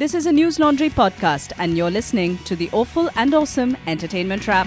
This is a Newslaundry podcast, and you're listening to the Awful and Awesome Entertainment Wrap.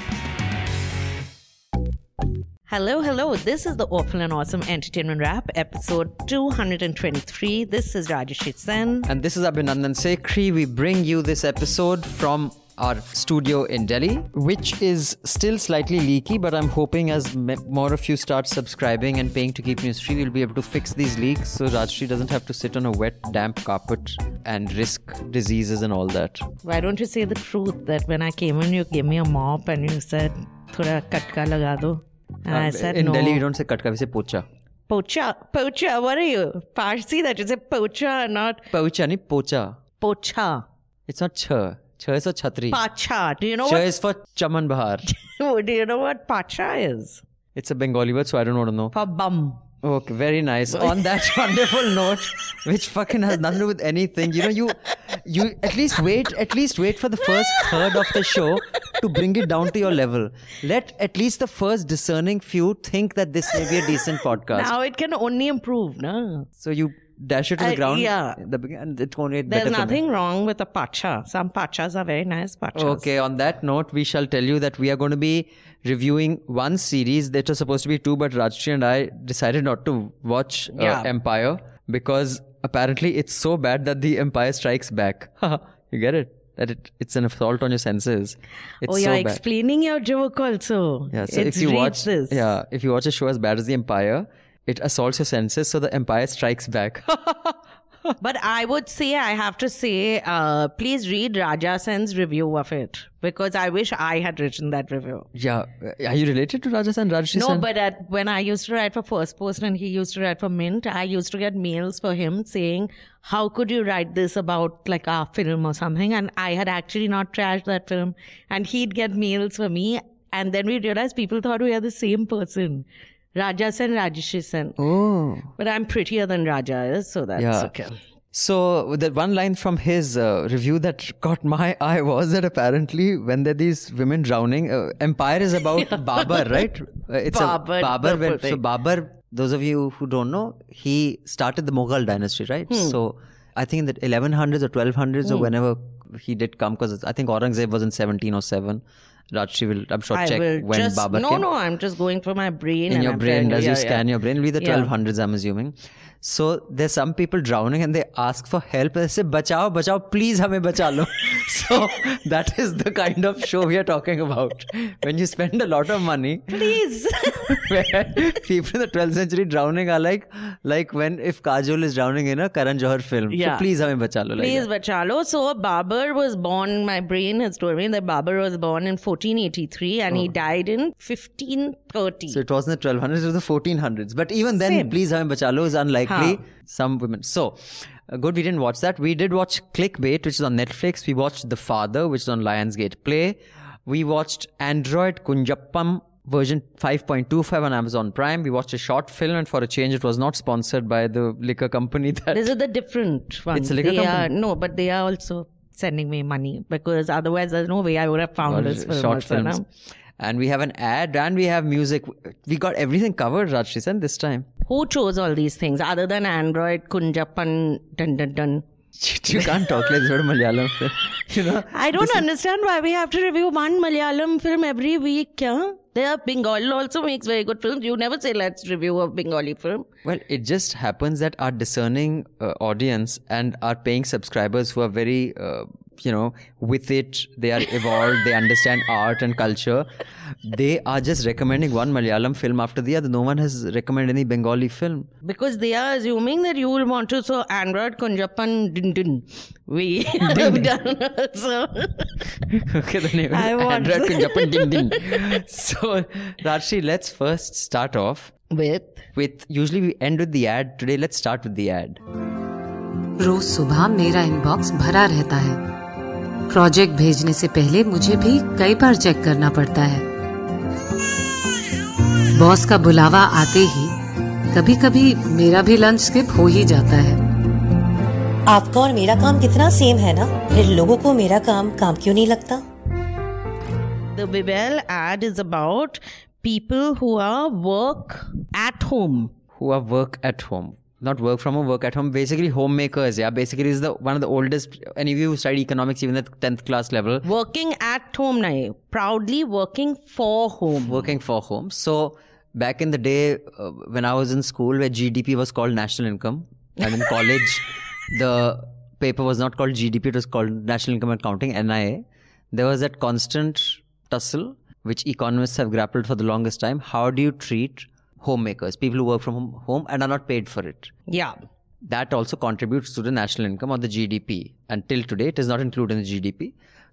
Hello, hello. This is the Awful and Awesome Entertainment Wrap, episode 223. This is Rajyasree Sen. And this is Abhinandan Sekhri. We bring you this episode from our studio in Delhi, which is still slightly leaky, but I'm hoping as m- more of you start subscribing and paying to keep news free, we'll be able to fix these leaks so Rajyasree doesn't have to sit on a wet, damp carpet and risk diseases and all that. Why don't you say the truth that when I came in, you gave me a mop and you said, Thoda katka laga do. And I Uh, said, in no. Delhi, we don't say katka, we say pocha. Pocha. Pocha. What are you? Parsi that you say pocha, not Pocha, ni pocha. pocha. It's not cha. Cha is for chhatri. Pacha. Do you know Cha what? is for chaman bahar. Do you know what pacha is? It's a Bengali word, so I don't want to know. For bum. Okay, very nice. On that wonderful note, which fucking has nothing to do with anything, you know, you you at least wait, at least wait for the first third of the show to bring it down to your level. Let at least the first discerning few think that this may be a decent podcast. Now it can only improve, no? so you dash it to the ground. yeah. The begin- and it's There's better for me. nothing wrong with a pacha. Some pachas are very nice pachas. Okay, on that note, we shall tell you that we are going to be reviewing one series that was supposed to be two, but Rajyasree and I decided not to watch uh, Yeah. Empire because apparently it's so bad that the Empire strikes back. you get it? That it, it's an assault on your senses. It's oh, you're bad. explaining your joke also. Yeah, so It's if you watch this. yeah, if you watch a show as bad as the Empire, it assaults your senses, so the Empire strikes back. But I would say, I have to say, uh, please read Raja Sen's review of it because I wish I had written that review. yeah, are you related to Rajasan Rajyasree? No, but at, when I used to write for First Post and he used to write for Mint, I used to get mails for him saying, How could you write this about like our film or something? And I had actually not trashed that film. And he'd get mails for me. And then we realized people thought we are the same person. Raja Sen, Rajyasree Sen. oh. But I'm prettier than Raja is, so that's Yeah. okay. So the one line from his uh, review that caught my eye was that apparently when there are these women drowning, uh, Empire is about Babur, right? Uh, it's Babur, a. When, so. Babur, those of you who don't know, he started the Mughal dynasty, right? Hmm. So I think in the 1100s or 1200s or whenever he did come, because I think Aurangzeb was in 17 or 7. Rajshri will, I'm sure, I check will when just, Babur no, came no, I'm just going for my brain. in and your I'm brain as you yeah, scan yeah. your brain. It'll be the Yeah. 1200s, I'm assuming. So there's some people drowning and they ask for help. They say, "Bachao, bachao, please, hame bacha lo." so that is the kind of show we are talking about. When you spend a lot of money, Please. where people in the 12th century drowning are like, like when if Kajol is drowning in a Karan Johar film. Yeah. So please, hame bacha lo. Like Please, that. Bachalo. So Babur was born, my brain has told me that Babur was born in 1483 and he died in 1530. Oh. So it wasn't the 1200s, it was the 1400s. But even then, Same. please have Bachalo is unlikely. Huh. Some women. So, uh, good, we didn't watch that. We did watch Clickbait, which is on Netflix. We watched The Father, which is on Lionsgate Play. We watched Android Kunjappan version 5.25 on Amazon Prime. We watched a short film, and for a change, it was not sponsored by the liquor company that. this is the different one. It's a liquor they are, company. No, but they are also sending me money because otherwise there's no way I would have found this film. short also, films. no? And we have an ad and we have music. We got everything covered, Rajyasree, this time. Who chose all these things other than Android, Kunjappan, dun dun dun? You can't talk like this about a Malayalam film. You know? I don't understand why we have to review one Malayalam film every week. Kya? There, Bengali also makes very good films. You never say let's review a Bengali film. Well, it just happens that our discerning uh, audience and our paying subscribers who are very, uh, you know, with it, they are evolved, they understand art and culture. They are just recommending one Malayalam film after the other. No one has recommended any Bengali film. Because they are assuming that you will want to. So, Android, Kunjappan, din din. We have done. So, okay, the name is I want- Android Kunjapan Ding Ding. So, Rajshri, let's first start off with. with, usually we end with the ad. Today, let's start with the ad. रोज सुबह मेरा inbox भरा रहता है project भेजने से पहले मुझे भी कई बार चेक करना पड़ता है बॉस का बुलावा आते ही कभी कभी मेरा भी लंच स्किप हो ही जाता है आपका और मेरा काम कितना सेम है ना फिर लोगों को मेरा काम काम क्यों नहीं लगता The Vivel ad is about people who are work at home. Who are work at home. Not work from home, work at home. Basically, homemakers. Yeah, basically is the one of the oldest. Any of you who study economics, even at tenth class level, Working at home, nahi. Proudly working for home. working for home. So back in the day, uh, when I was in school, where GDP was called national income, and in college, the paper was not called GDP; it was called National Income Accounting (NIA). There was that constant tussle, which economists have grappled for the longest time. How do you treat homemakers, people who work from home, and are not paid for it? Yeah. that also contributes to the national income or the GDP. Until today, it is not included in the GDP.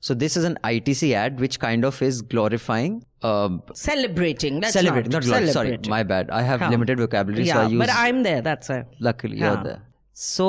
So this is an ITC ad which kind of is glorifying, um, Celebrating. That's celebrating, not, not, glorifying. Sorry, my bad. I have Huh. limited vocabulary, yeah, so I use. but I'm there. That's it. luckily, you're there. So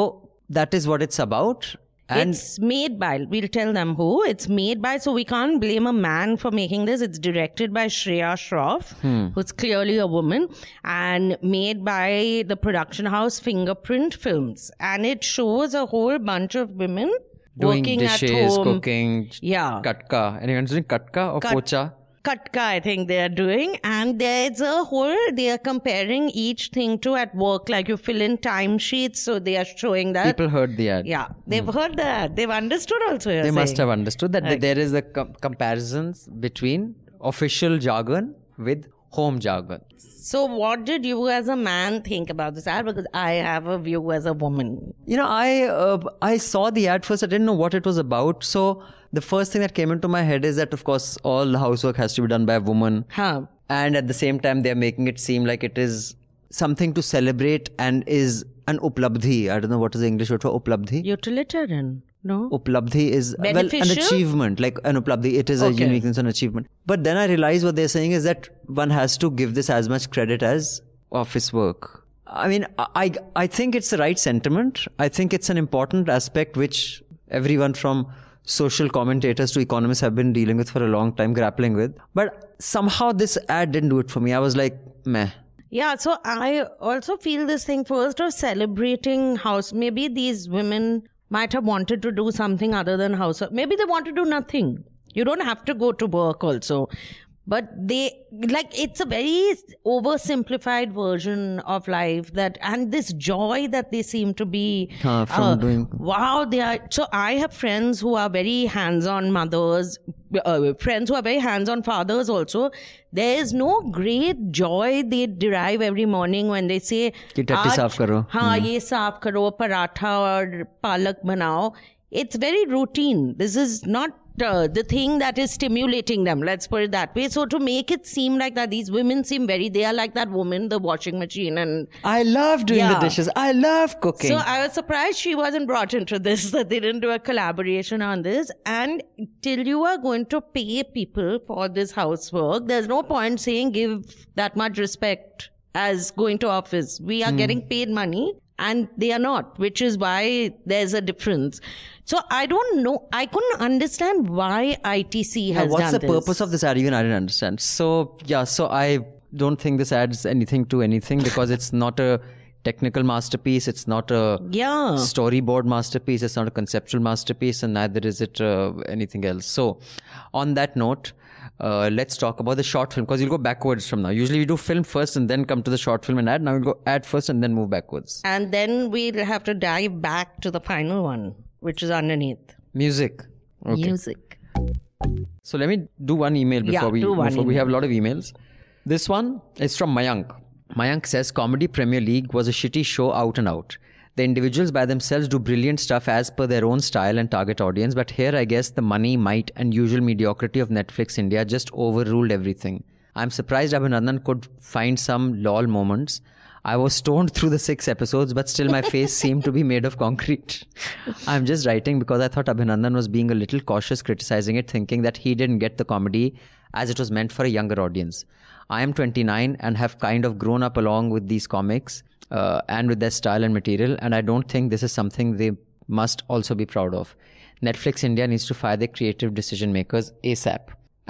that is what it's about. And it's made by, we'll tell them who. It's made by, so we can't blame a man for making this. It's directed by Shreya Shroff, Hmm. who's clearly a woman, and made by the production house Fingerprint Films. And it shows a whole bunch of women doing working dishes, at home. cooking, Yeah. katka. Anyone doing katka or Kat- pocha? Katka, I think they are doing. And there's a whole, they are comparing each thing to at work, like you fill in timesheets. So they are showing that. People heard the ad. yeah, they've heard that. They've understood also. you're They must have understood that there is a com- comparisons between official jargon with home jargon. So, what did you as a man think about this ad? Because I have a view as a woman. You know, I uh, I saw the ad first. I didn't know what it was about. So the first thing that came into my head is that, of course, all the housework has to be done by a woman, Huh. and at the same time, they're making it seem like it is something to celebrate and is an uplabdhi. I don't know what is the English word for uplabdhi. Utilitarian. No? Uplabdhi is well an achievement, like an uplabdhi. It is a Okay. uniqueness, an achievement. But then I realize what they're saying is that one has to give this as much credit as office work. I mean, I I think it's the right sentiment. I think it's an important aspect which everyone from social commentators to economists have been dealing with for a long time, grappling with. But somehow this ad didn't do it for me. I was like, meh. Yeah, so I also feel this thing first of celebrating house. Maybe these women might have wanted to do something other than house. Maybe they want to do nothing. You don't have to go to work also But they, like, it's a very oversimplified version of life that, and this joy that they seem to be. Huh, from doing- Wow, they are. So I have friends who are very hands-on mothers, uh, friends who are very hands-on fathers also. There is no great joy they derive every morning when they say, कि टट्टी "आज- साफ करो." हाँ ये साफ करो पराठा और पालक बनाओ it's very routine this is not uh, the thing that is stimulating them let's put it that way so to make it seem like that these women seem very they are like that woman the washing machine and I love doing the dishes. I love cooking. so I was surprised she wasn't brought into this, that they didn't do a collaboration on this. And till you are going to pay people for this housework, there's no point saying give that much respect as going to office. We are getting paid money and they are not, which is why there's a difference. So I don't know. I couldn't understand why ITC has Yeah, what's done the this. purpose of this ad? Even I didn't understand. So yeah, so I don't think this adds anything to anything because it's not a technical masterpiece. It's not a Yeah. storyboard masterpiece. It's not a conceptual masterpiece, and neither is it uh, anything else. So, on that note. Uh, let's talk about the short film because you'll go backwards from now. Usually we do film first and then come to the short film and ad. Now we'll go ad first and then move backwards. And then we'll have to dive back to the final one, which is underneath. Music. Okay. Music. So let me do one email before Yeah, we do one before we have a lot of emails. This one is from Mayank. Mayank says Comedy Premier League was a shitty show out and out. The individuals by themselves do brilliant stuff as per their own style and target audience, but here I guess the money, might, and usual mediocrity of Netflix India just overruled everything. I'm surprised Abhinandan could find some lol moments. I was stoned through the six episodes, but still my face seemed to be made of concrete. I'm just writing because I thought Abhinandan was being a little cautious criticizing it, thinking that he didn't get the comedy as it was meant for a younger audience. I am 29 and have kind of grown up along with these comics uh, and with their style and material, and I don't think this is something they must also be proud of. Netflix India needs to fire their creative decision makers ASAP.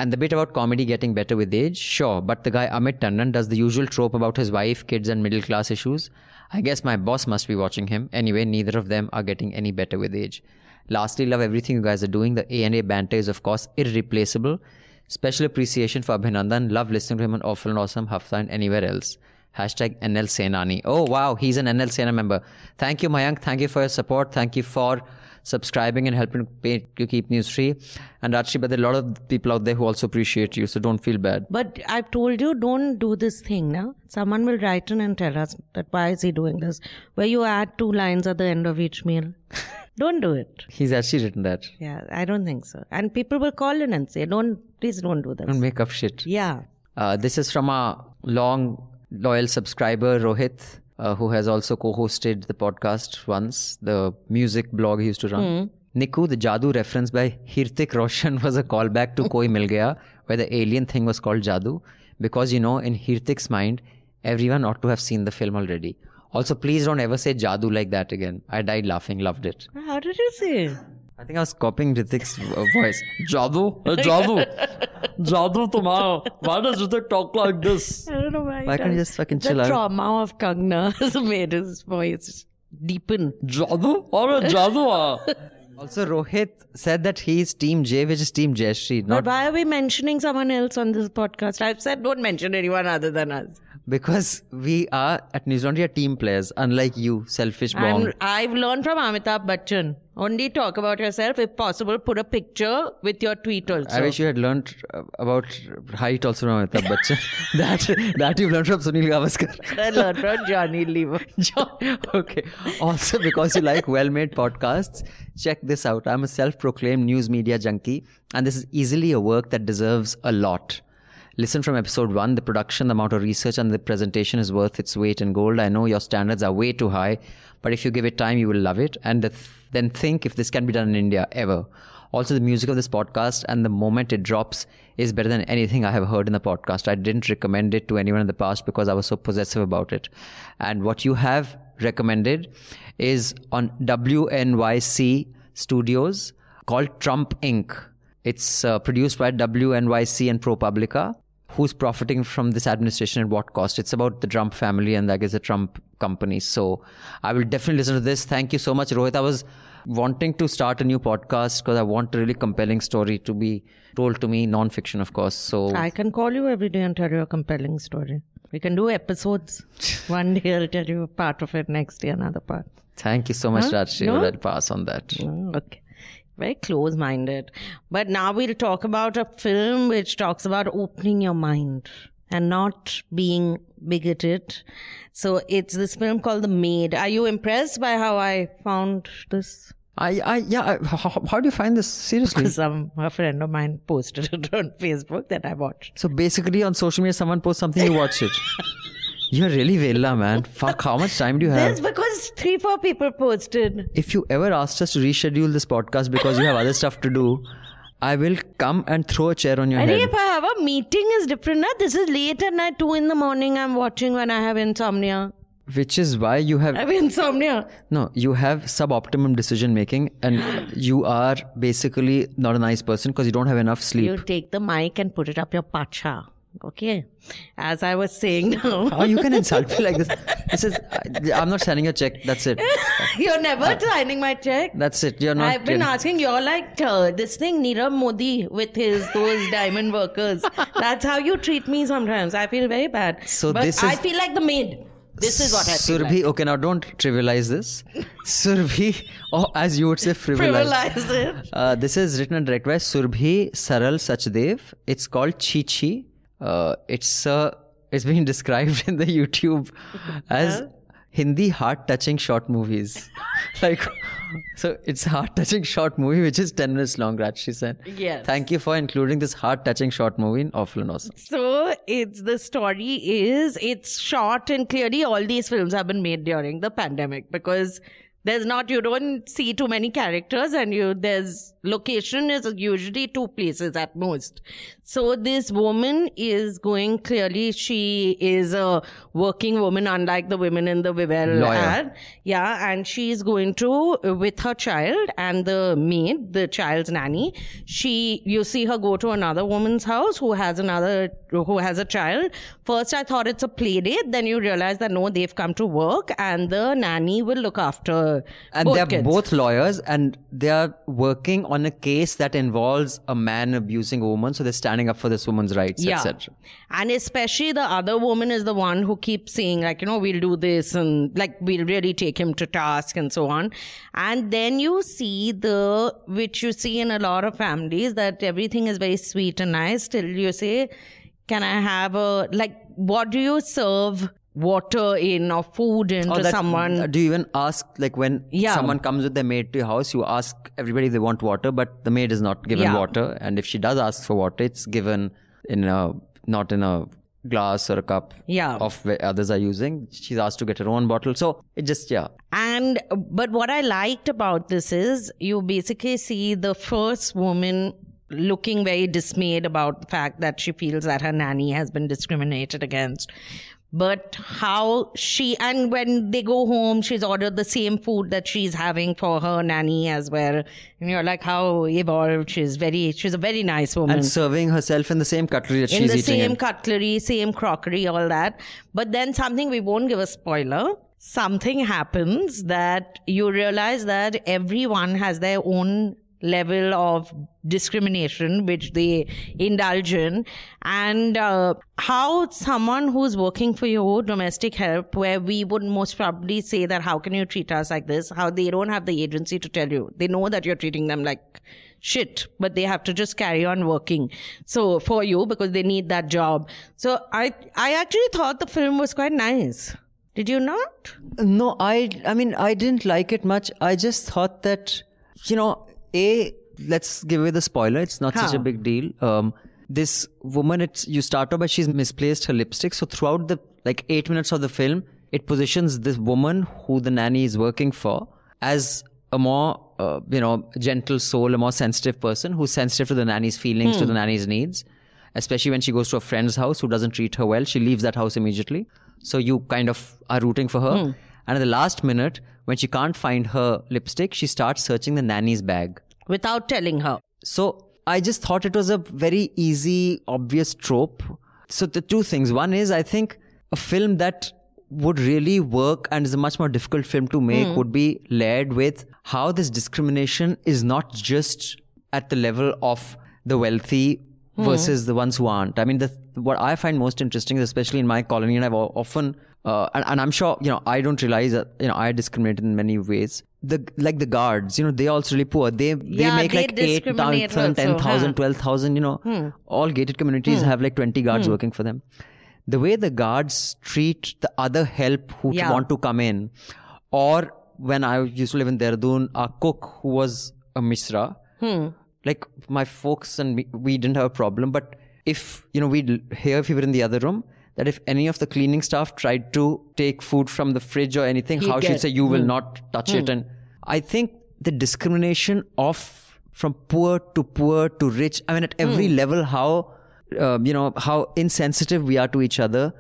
And the bit about comedy getting better with age, sure, but the guy Amit Tandon does the usual trope about his wife, kids, and middle class issues. I guess my boss must be watching him. Anyway, neither of them are getting any better with age. Lastly, love everything you guys are doing. The A&A banter is, of course, irreplaceable. Special appreciation for Abhinandan. Love listening to him on Awful and Awesome, Hafta, and anywhere else. Hashtag NL Senani. Oh, wow. He's an NL Sena member. Thank you, Mayank. Thank you for your support. Thank you for subscribing and helping pay, to keep news free. And actually, but there are a lot of people out there who also appreciate you. So don't feel bad. But I've told you, don't do this thing now. Someone will write in and tell us that why is he doing this? Where you add two lines at the end of each meal. don't do it. He's actually written that. Yeah, I don't think so. And people will call in and say, don't, please don't do this. Don't make up shit. yeah. Uh, this is from a long, loyal subscriber, Rohit, uh, who has also co hosted the podcast once, the music blog he used to run. Niku, the Jadoo reference by Hrithik Roshan was a callback to Koi Mil Gaya, where the alien thing was called Jadoo. Because, you know, in Hrithik's mind, everyone ought to have seen the film already. Also, please don't ever say Jadoo like that again. I died laughing, loved it. How did you say? I think I was copying Hrithik's uh, voice. Jadoo? Hey, Jadoo? Jadoo tomorrow. Why does Hrithik talk like this? I don't know why. Why can't you just fucking the chill out? trauma of Kangana has made his voice deepen. Jadoo? Or a Jadoo? also, Rohit said that he is Team J, which is Team Jayashree. But Not why are we mentioning someone else on this podcast? I've said don't mention anyone other than us. Because we are at Newslaundry are team players, unlike you, selfish bomb. I'm, I've learned from Amitabh Bachchan. Only talk about yourself. If possible, put a picture with your tweet also. I wish you had learned uh, about height also from Amitabh Bachchan. that, that you've learned from Sunil Gavaskar. I learned from Johnny Lever. okay. Also, because you like well made podcasts, check this out. I'm a self proclaimed news media junkie, and this is easily a work that deserves a lot. Listen from episode one. The production, the amount of research, and the presentation is worth its weight in gold. I know your standards are way too high, but if you give it time, you will love it. And th- then think if this can be done in India ever. Also, the music of this podcast and the moment it drops is better than anything I have heard in the podcast. I didn't recommend it to anyone in the past because I was so possessive about it. And what you have recommended is on WNYC Studios called Trump Inc. It's uh, produced by WNYC and ProPublica. Who's profiting from this administration at what cost? It's about the Trump family and I guess the Trump company. So I will definitely listen to this. Thank you so much, Rohit. I was wanting to start a new podcast because I want a really compelling story to be told to me, non-fiction, of course. So I can call you every day and tell you a compelling story. We can do episodes. One day I'll tell you a part of it, next day another part. thank you so much, Huh? Rajyasree. No? I'll pass on that. Mm, Okay. Very close minded. But now we'll talk about a film which talks about opening your mind and not being bigoted. So it's this film called The Maid. Are you impressed by how I found this? I, I, yeah. I, how, how do you find this seriously? Some a friend of mine posted it on Facebook that I watched. So basically, on social media, someone posts something, you watch it. You're really Vela, man. Fuck, how much time do you have? because three, four people posted. If you ever asked us to reschedule this podcast because you have other stuff to do, I will come and throw a chair on your think head. if I have a meeting is different. Na? This is late at night, two in the morning. I'm watching when I have insomnia. Which is why you have... I have have insomnia. no, you have suboptimum decision making, and you are basically not a nice person because you don't have enough sleep. You take the mic and put it up your pacha. Okay. As I was saying now, How you can insult me like this? This is I'm not signing a check. That's it. you're never signing my check. That's it. You're not. I've been asking, you're like uh, this thing, Nirav Modi with his those diamond workers. That's how you treat me sometimes. I feel very bad. So but this I feel like the maid. This is what I feel Surbhi, like. okay, now don't trivialize this. Surbhi, or as you would say, frivolize. Frivolize it. Uh, this is written and directed by Surbhi Saral Sachdev. It's called Chhi Chhi. Uh, it's uh, it's been described in the YouTube as Hindi heart-touching short movies. like, so it's a heart-touching short movie which is ten minutes long. Raj, she said. Yes. Thank you for including this heart-touching short movie in Awful and Awesome. So it's the story is it's short and clearly all these films have been made during the pandemic because there's not you don't see too many characters and you there's location is usually two places at most. So this woman is going clearly she is a working woman unlike the women in the Vivel Lawyer. ad. Yeah, and she's going to with her child and the maid, the child's nanny. She, you see her go to another woman's house who has another, who has a child. First, I thought it's a play date. Then you realize that no, they've come to work, and the nanny will look after And they're kids. both lawyers and they are working on a case that involves a man abusing a woman, so they're standing up for this woman's rights, Yeah. etc. And especially the other woman is the one who keeps saying, like, you know, we'll do this and like we'll really take him to task and so on. And then you see the, which you see in a lot of families, that everything is very sweet and nice. Till you say, can I have a, like, what do you serve water in or food in Or to that- someone? Do you even ask, like, when Yeah. someone comes with their maid to your house, you ask everybody if they want water, but the maid is not given Yeah. water. And if she does ask for water, it's given in a, not in a glass or a cup Yeah. of where others are using. She's asked to get her own bottle. So it just, yeah. And but what I liked about this is you basically see the first woman looking very dismayed about the fact that she feels that her nanny has been discriminated against. But how she and when they go home, she's ordered the same food that she's having for her nanny as well. And you're like, how evolved she's very she's a very nice woman And serving herself in the same cutlery that in she's the eating same in. cutlery, same crockery, all that. But then something we won't give a spoiler. Something happens that you realize that everyone has their own level of discrimination which they indulge in and uh, how someone who's working for you domestic help where we would most probably say that how can you treat us like this how they don't have the agency to tell you they know that you're treating them like shit, but they have to just carry on working. So for you, because they need that job. So I, I actually thought the film was quite nice. Did you not? No, I I mean I didn't like it much. I just thought that you know, a let's give away the spoiler. It's not such a big deal. Um, this woman, it's you start off by she's misplaced her lipstick. So throughout the like eight minutes of the film, it positions this woman who the nanny is working for as a more uh, you know gentle soul, a more sensitive person who's sensitive to the nanny's feelings, to the nanny's needs especially when she goes to a friend's house who doesn't treat her well. She leaves that house immediately. So you kind of are rooting for her. And at the last minute, when she can't find her lipstick, she starts searching the nanny's bag. Without telling her. So I just thought it was a very easy, obvious trope. So the two things. One is I think a film that would really work and is a much more difficult film to make hmm. would be layered with how this discrimination is not just at the level of the wealthy hmm. versus the ones who aren't. I mean, the, what I find most interesting is especially in my colony, and I've often, uh, and, and I'm sure, you know, I don't realize that, you know, I discriminate in many ways. The, like the guards, you know, they're also really poor. They, they Yeah, make they like 8,000, discriminate also, 10,000, huh? Hmm. 12,000, you know, all gated communities have like 20 guards working for them. The way the guards treat the other help who Yeah. want to come in, or when I used to live in Dehradun, our cook who was a Mishra, Hmm. like my folks and me, we didn't have a problem, but if, you know, we'd hear if we were in the other room, that if any of the cleaning staff tried to take food from the fridge or anything, He'd how she'd say, you will hmm. not touch it. Hmm. And I think the discrimination of from poor to poor to rich, I mean, at hmm. every level, how, uh, you know, how insensitive we are to each other.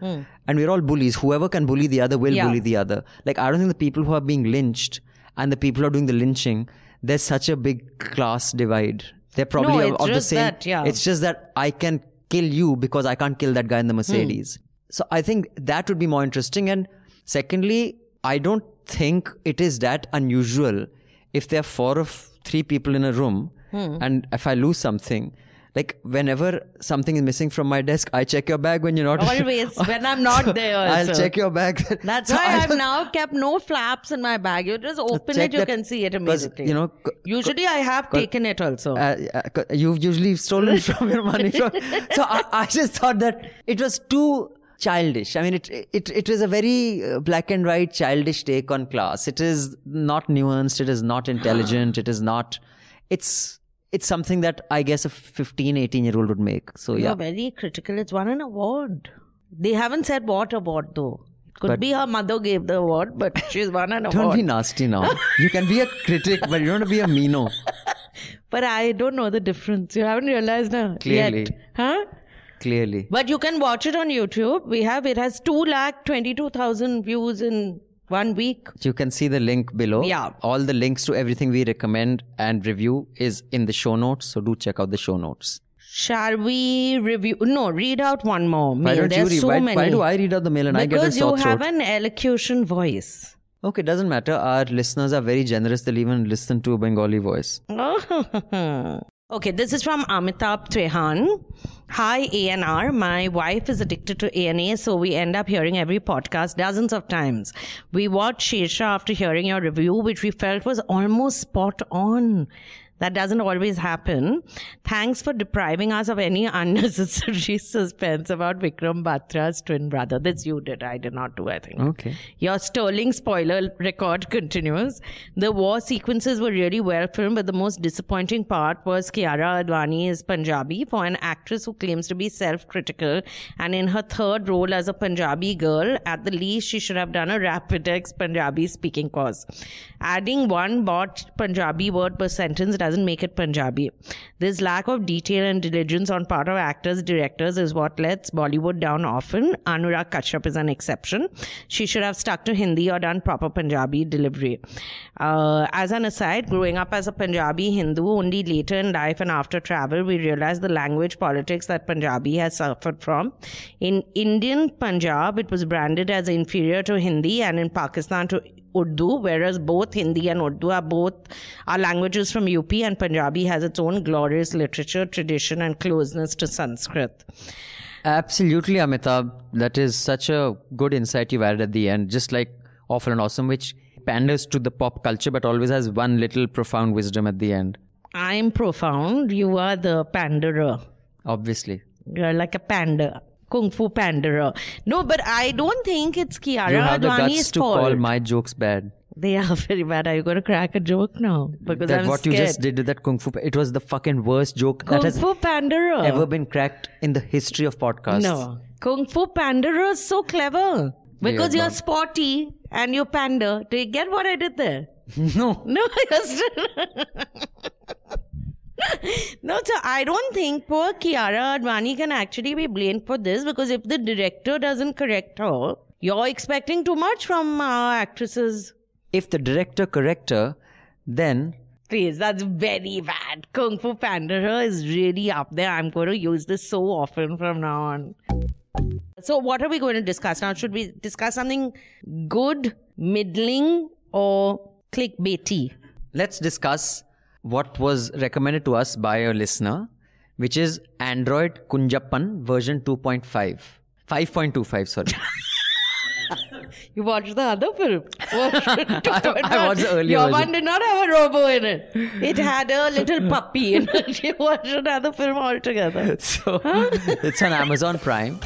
And we're all bullies. Whoever can bully the other will Yeah. bully the other. Like, I don't think the people who are being lynched and the people who are doing the lynching, there's such a big class divide. They're probably No, of, of the same. that, yeah. It's just that I can kill you because I can't kill that guy in the hmm. Mercedes. So I think that would be more interesting. And secondly, I don't think it is that unusual if there are four or three people in a room hmm. and if I lose something. Like whenever something is missing from my desk, I check your bag when you're not. Always, when I'm not there I'll check your bag. That's So why I I've now kept no flaps in my bag. You just open it, you that- can see it immediately. you know, Usually I have taken it also. uh, uh, you've usually stolen from your money. So I, I just thought that it was too childish. I mean, it it it was a very uh, black and white childish take on class. It is not nuanced. It is not intelligent. it is not. It's it's something that I guess a 15, 18 year old would make. So yeah. You're very critical. It's won an award. They haven't said what award though. It could But- be her mother gave the award, but she's won an award. Don't be nasty now. You can be a critic, but you don't be a meano. But I don't know the difference. You haven't realized now Clearly. yet, huh? Clearly. But you can watch it on YouTube. We have it has two lakh twenty two thousand views in one week. You can see the link below. Yeah. All the links to everything we recommend and review is in the show notes. So do check out the show notes. Shall we review? No, read out one more. Why don't you read? so why, many. why do I read out the mail and I get a because you have an elocution voice. Okay, doesn't matter. Our listeners are very generous. They'll even listen to a Bengali voice. okay, this is from Amitabh Trehan. Hi, ANR. My wife is addicted to A&A, so we end up hearing every podcast dozens of times. We watched Shershaah after hearing your review, which we felt was almost spot on. That doesn't always happen. Thanks for depriving us of any unnecessary suspense about Vikram Batra's twin brother. This you did. I did not do, I think. Okay. Your sterling spoiler record continues. The war sequences were really well filmed, but the most disappointing part was Kiara Advani is Punjabi for an actress who claims to be self-critical and in her third role as a Punjabi girl, at the least she should have done a Rapidex Punjabi speaking course. Adding one botched Punjabi word per sentence doesn't make it Punjabi. This lack of detail and diligence on part of actors, directors is what lets Bollywood down often. Anurag Kashyap is an exception. She should have stuck to Hindi or done proper Punjabi delivery. Uh, as an aside, growing up as a Punjabi Hindu, only later in life and after travel, we realized the language politics that Punjabi has suffered from. In Indian Punjab, it was branded as inferior to Hindi, and in Pakistan to Urdu, whereas both Hindi and Urdu are both are languages from UP, and Punjabi has its own glorious literature, tradition, and closeness to Sanskrit. Absolutely, Amitabh. That is such a good insight you've added at the end. Just like Awful and Awesome, which panders to the pop culture but always has one little profound wisdom at the end. I'm profound. You are the panderer. Obviously. You're like a panda. Kung Fu panderer. No, but I don't think it's Kiara you have the guts to fault. call my jokes bad. They are very bad. Are you going to crack a joke now? Because that I'm what scared. you just did that kung fu. It was the fucking worst joke Kung that has Fu panderer. ever been cracked in the history of podcasts. No. Kung Fu panderer is so clever. Because Yeah, you're sporty and you pander. Do you get what I did there? No. No, you're still. no, so I don't think poor Kiara Advani can actually be blamed for this because if the director doesn't correct her, you're expecting too much from uh, actresses. If the director correct her, then Please, that's very bad. Kung Fu Panderer is really up there. I'm going to use this so often from now on. So, what are we going to discuss now? Should we discuss something good, middling, or clickbaity? let's discuss what was recommended to us by a listener, which is Android Kunjappan version 2.5. 5.25, sorry. You watched the other film. I watched the earlier Your version. one did not have a robo in it. It had a little puppy in it. You watched another film altogether. so it's on Amazon Prime.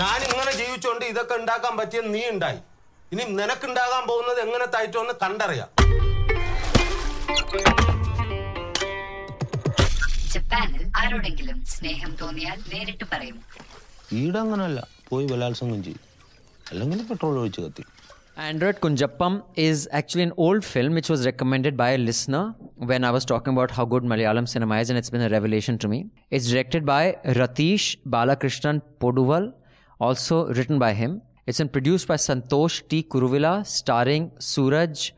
ഞാൻ ഇങ്ങനെ ജീവിച്ചോണ്ട് ഇതൊക്കെ ഉണ്ടാക്കാൻ പറ്റിയ നീ ഉണ്ടായി ഇനി നിനക്കുണ്ടാകാൻ പോകുന്നത് എങ്ങനെ തായിട്ടോന്ന് കണ്ടറിയാം ജപ്പാനിൽ ആരോടെങ്കിലും സ്നേഹം തോന്നിയാൽ നേരിട്ട് പറയും ഈടങ്ങനല്ല പോയി ബലാത്സംഗം ചെയ്യും അല്ലെങ്കിൽ പെട്രോൾ ഒഴിച്ച് കത്തി Android Kunjappam is actually an old film which was recommended by a listener when I was talking about how good Malayalam cinema is, and it's been a revelation to me. It's directed by Ratish Balakrishnan Poduval, also written by him. It's been produced by Santosh T. Kuruvilla, starring Suraj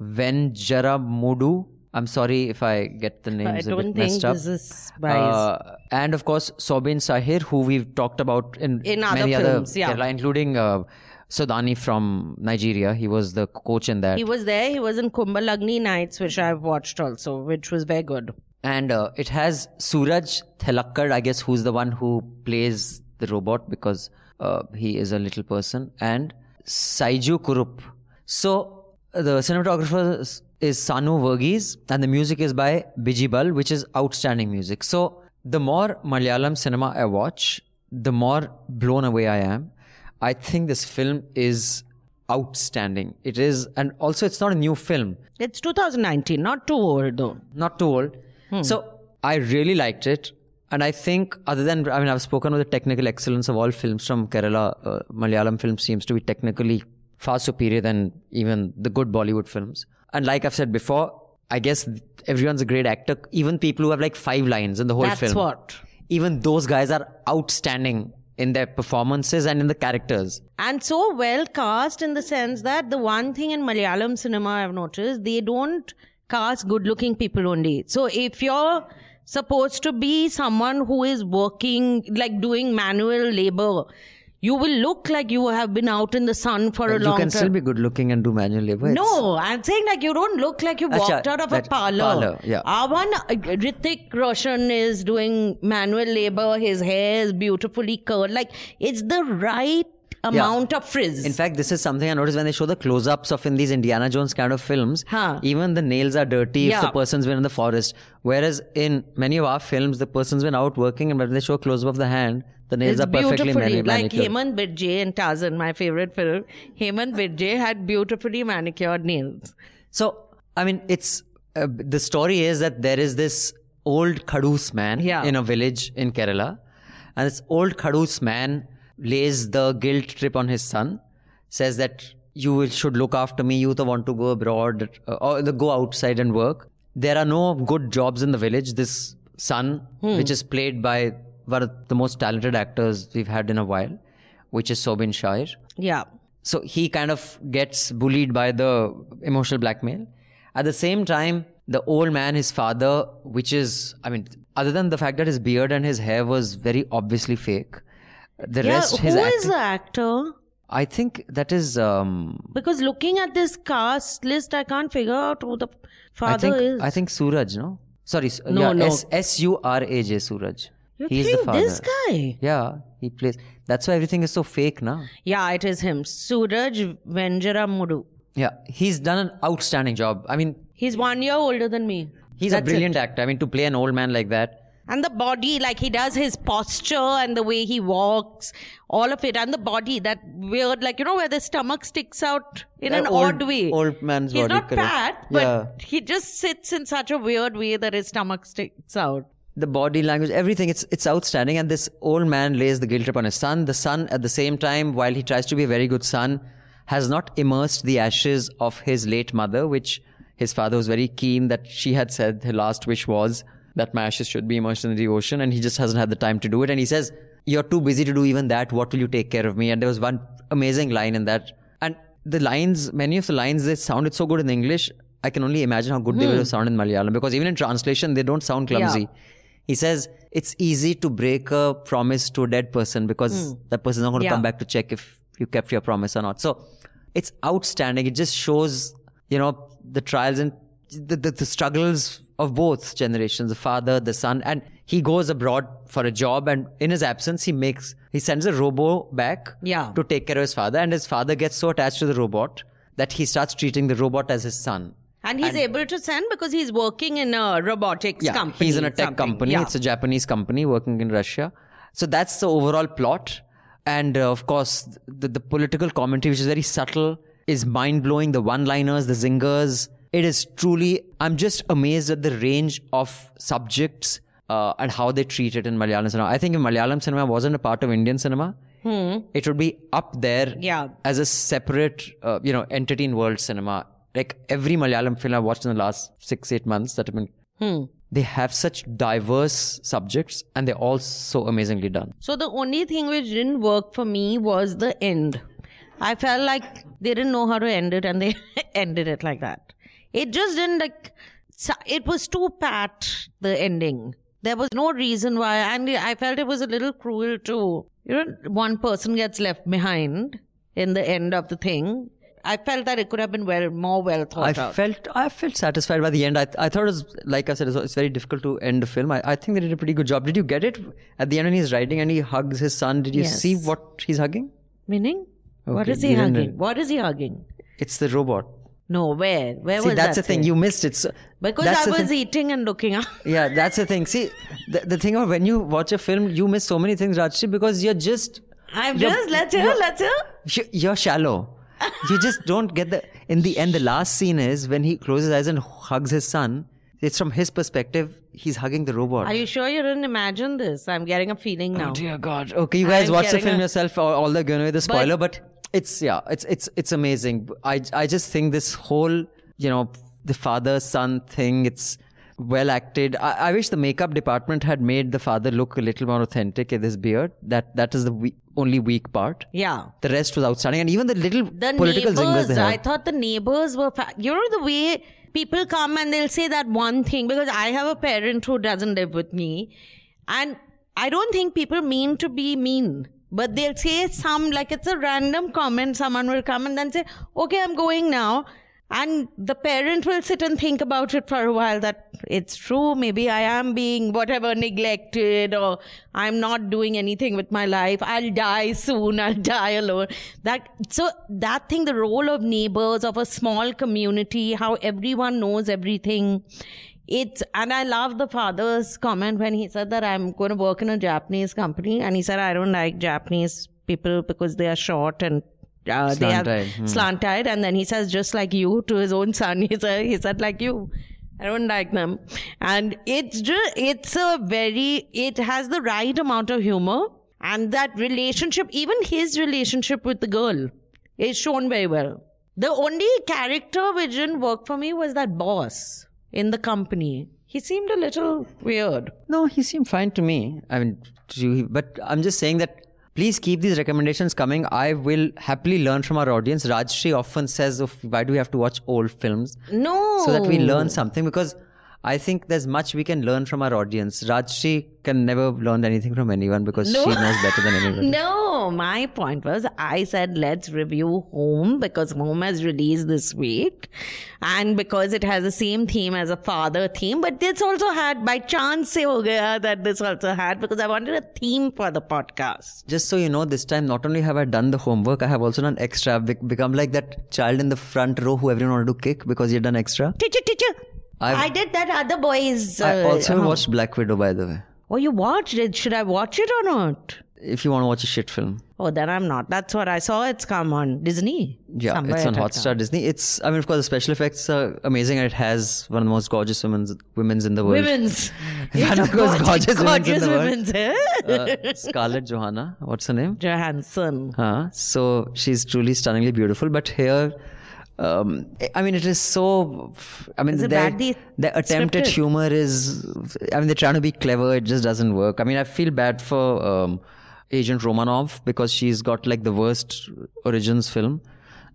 Venjaramoodu. I'm sorry if I get the names I a don't bit messed think up. this is by his- Uh, and of course, Soubin Shahir, who we've talked about in, In other many films, other yeah. Kerala, including uh, Sudani from Nigeria. He was the coach in that. He was there. He was in Kumbalangi Nights, which I've watched also, which was very good. and uh, it has Suraj Thelakkad, I guess, who's the one who plays the robot because uh, he is a little person, and Saiju Kurup. So the cinematographer is, Sanu Verghese, and the music is by Bijibal, which is outstanding music. So the more Malayalam cinema I watch, the more blown away I am. I think this film is outstanding. It is, and also it's not a new film It's 2019, not too old though. not too old. So I really liked it. And I think, other than, I mean, I've spoken of the technical excellence of all films from Kerala. Uh, Malayalam film seems to be technically far superior than even the good Bollywood films. And like I've said before, I guess everyone's a great actor. Even people who have like five lines in the whole That's film. what. Even those guys are outstanding in their performances and in the characters. And so well cast in the sense that the one thing in Malayalam cinema I've noticed, they don't cast good looking people only. So if you're supposed to be someone who is working, like doing manual labor, you will look like you have been out in the sun for a long time. you can time. still be good looking and do manual labor. No, I'm saying like you don't look like you walked out of a parlor. parlor, yeah. Our one, uh, Hrithik Roshan is doing manual labor. His hair is beautifully curled. Like it's the right amount of frizz. In fact, this is something I noticed when they show the close-ups of in these Indiana Jones kind of films. Huh. Even the nails are dirty if the person's been in the forest. Whereas in many of our films, the person's been out working, and when they show a close-up of the hand, the nails it's are perfectly beautifully mani- like manicured. Hemant Birje in Tarzan, my favorite film. Hemant Birje had beautifully manicured nails. So, I mean, it's uh, the story is that there is this old Kadus man Yeah. in a village in Kerala, and this old Kadus man lays the guilt trip on his son, says that you should look after me. You want to go abroad uh, or the- go outside and work. There are no good jobs in the village. This son, which is played by one of the most talented actors we've had in a while, which is Soubin Shahir Yeah. so he kind of gets bullied by the emotional blackmail at the same time the old man his father which is i mean other than the fact that his beard and his hair was very obviously fake the Yeah, rest who is the actor? i think that is um Because looking at this cast list, I can't figure out who the i father think is. i think suraj no sorry s- No, yeah, no. S- s-u-r-a-j suraj you he's think the father this guy? yeah he plays that's why everything is so fake now Yeah, it is him. Suraj Venjaramoodu. yeah he's done an outstanding job i mean He's one year older than me. he's That's a brilliant it. actor i mean to play an old man like that And the body, like he does his posture and the way he walks, all of it, and the body, that weird, like you know, where the stomach sticks out in Yeah, an old- odd way. old man's body. He's body, not correct. fat, but Yeah. he just sits in such a weird way that his stomach sticks out. the body language, everything. It's it's outstanding. And this old man lays the guilt trip on his son. The son, at the same time, while he tries to be a very good son, has not immersed the ashes of his late mother, which his father was very keen that she had said her last wish was that my ashes should be immersed in the ocean, and he just hasn't had the time to do it. And he says, "You're too busy to do even that. What will you take care of me?" And there was one amazing line in that, and the lines, many of the lines, they sounded so good in English. I can only imagine how good they would hmm. have sounded in Malayalam because even in translation, they don't sound clumsy. He says it's easy to break a promise to a dead person because hmm. that person is not going to Yeah. come back to check if you kept your promise or not. So it's outstanding. It just shows, you know, the trials and the, the, the struggles of both generations, the father, the son, and he goes abroad for a job and in his absence, he makes, he sends a robo back Yeah. to take care of his father and his father gets so attached to the robot that he starts treating the robot as his son. And he's able to send because he's working in a robotics Yeah, company. he's in a tech something. company. Yeah. It's a Japanese company working in Russia. So that's the overall plot. And uh, of course, the, the political commentary, which is very subtle, is mind blowing. The one liners, the zingers. It is truly, I'm just amazed at the range of subjects uh, and how they treat it in Malayalam cinema. I think if Malayalam cinema wasn't a part of Indian cinema, it would be up there Hmm. Yeah. as a separate, uh, you know, entity in world cinema. Like every Malayalam film I've watched in the last six, eight months that have been Hmm. they have such diverse subjects and they're all so amazingly done. So the only thing which didn't work for me was the end. I felt like they didn't know how to end it and they ended it like that. It just didn't like, it was too pat, the ending. There was no reason why, and I felt it was a little cruel too. You know, one person gets left behind in the end of the thing. I felt that it could have been well, more well I thought out. I felt I felt satisfied by the end. I, I thought it was like I said, it's, it's very difficult to end a film. I, I think they did a pretty good job. Did you get it at the end when he's writing and he hugs his son? Did you Yes. see what he's hugging? Meaning? what Okay, is he hugging? What is he hugging? It's the robot. No, where? Where See, was that's that the thing. You missed it. So, Because I was thing. eating and looking up. Yeah, that's the thing. See, the, the thing of when you watch a film, you miss so many things, Rajyasree, because you're just I'm You're- just, let's hear, you're- let's hear. You're shallow. you just don't get the. In the end, the last scene is when he closes his eyes and hugs his son. It's from his perspective. He's hugging the robot. Are you sure you didn't imagine this? I'm getting a feeling oh, now. Oh dear God. Okay, you guys I'm watch the film a- yourself. All, all the going away the spoiler, but, it's yeah, it's it's it's amazing. I I just think this whole you know the father son thing. It's well acted. I, I wish the makeup department had made the father look a little more authentic in his beard. That that is the we- only weak part. Yeah. The rest was outstanding, and even the little The political neighbors, they. I thought the neighbors were, fa- you know, the way people come and they'll say that one thing because I have a parent who doesn't live with me and I don't think people mean to be mean. But they'll say some like it's a random comment. Someone will come and then say, "Okay, I'm going now." And the parent will sit and think about it for a while that it's true, maybe I am being whatever neglected or I'm not doing anything with my life. I'll die soon, I'll die alone. That so that thing, the role of neighbors, of a small community, how everyone knows everything. It's and I love the father's comment when he said that I'm going to work in a Japanese company. And he said I don't like Japanese people because they are short and uh, they are hmm. slant-eyed and then he says just like you to his own son. He said he said like you. I don't like them. And it's just it's a very it has the right amount of humor. And that relationship even his relationship with the girl is shown very well. The only character which didn't work for me was that boss in the company he seemed a little weird No, he seemed fine to me. I mean, to, but I'm just saying that please keep these recommendations coming. I will happily learn from our audience. Rajyasree often says, of, why do we have to watch old films? no So that we learn something because I think there's much we can learn from our audience. Rajyasree can never learn anything from anyone because No. she knows better than anyone. No, my point was I said let's review Home because Home has released this week and because it has the same theme as a father theme, but this also had by chance se ho gaya that this also had because I wanted a theme for the podcast. Just so you know, this time not only have I done the homework, I have also done extra. I've become like that child in the front row who everyone wanted to kick because you had done extra. Teacher, teacher. I've- I did that other boys. I uh, also uh, watched Black Widow, by the way. Oh, you watched it? Should I watch it or not? If you want to watch a shit film. Oh, then I'm not. That's what I saw. It's come on Disney. Yeah, it's on Hotstar Disney. It's, I mean, of course, the special effects are amazing and it has one of the most gorgeous women's, women's in the world. Women's. One of the most gorgeous, women's in gorgeous the world. women's, eh? Uh, Scarlett Johanna, what's her name? Johansson. Huh? So she's truly stunningly beautiful. But here, um, I mean, it is so. I mean, their, their attempt at humor is. I mean, they're trying to be clever. It just doesn't work. I mean, I feel bad for um, Agent Romanoff because she's got like the worst origins film.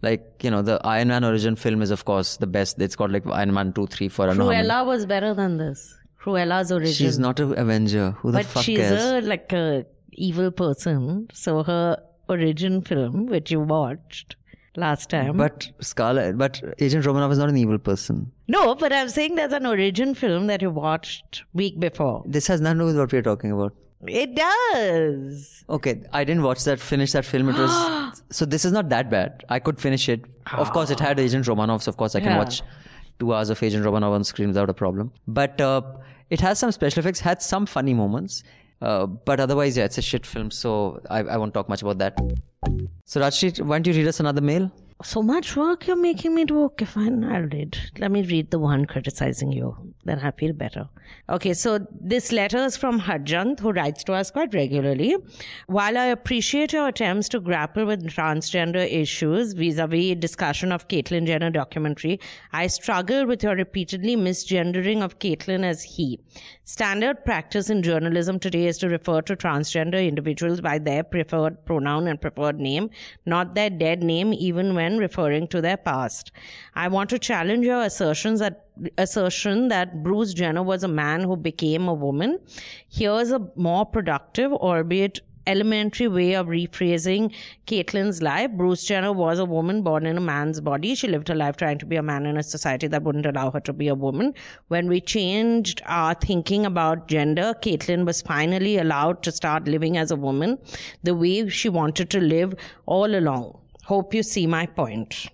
Like you know, the Iron Man origin film is of course the best. It's got like Iron Man two, three, four. I don't know how. Cruella was better than this. Cruella's origin. She's not an Avenger. Who the fuck is? but fuck she's cares? a like a evil person. So her origin film, which you watched last time. But Scarlett, but Agent Romanoff is not an evil person. no, but I'm saying there's an origin film that you watched week before. This has nothing to do with what we're talking about. It does. Okay, I didn't watch that, finish that film. It was so. This is not that bad. I could finish it. Of course, it had Agent Romanoff. So of course, I can Yeah. watch two hours of Agent Romanoff on screen without a problem. But uh, it has some special effects. Had some funny moments. Uh, but otherwise, yeah, it's a shit film. So I, I won't talk much about that. So Rajyasree, why don't you read us another mail? So much work you're making me do. Okay, fine, I'll read. Let me read the one criticizing you. Then I feel better. Okay, so this letter is from Harjant, who writes to us quite regularly. While I appreciate your attempts to grapple with transgender issues vis-a-vis discussion of Caitlyn Jenner documentary, I struggle with your repeatedly misgendering of Caitlyn as he. Standard practice in journalism today is to refer to transgender individuals by their preferred pronoun and preferred name, not their dead name, even when referring to their past. I want to challenge your assertions that assertion that Bruce Jenner was a man who became a woman. Here's a more productive, albeit elementary way of rephrasing Caitlyn's life. Bruce Jenner was a woman born in a man's body. She lived her life trying to be a man in a society that wouldn't allow her to be a woman. When we changed our thinking about gender, Caitlyn was finally allowed to start living as a woman the way she wanted to live all along. Hope you see my point.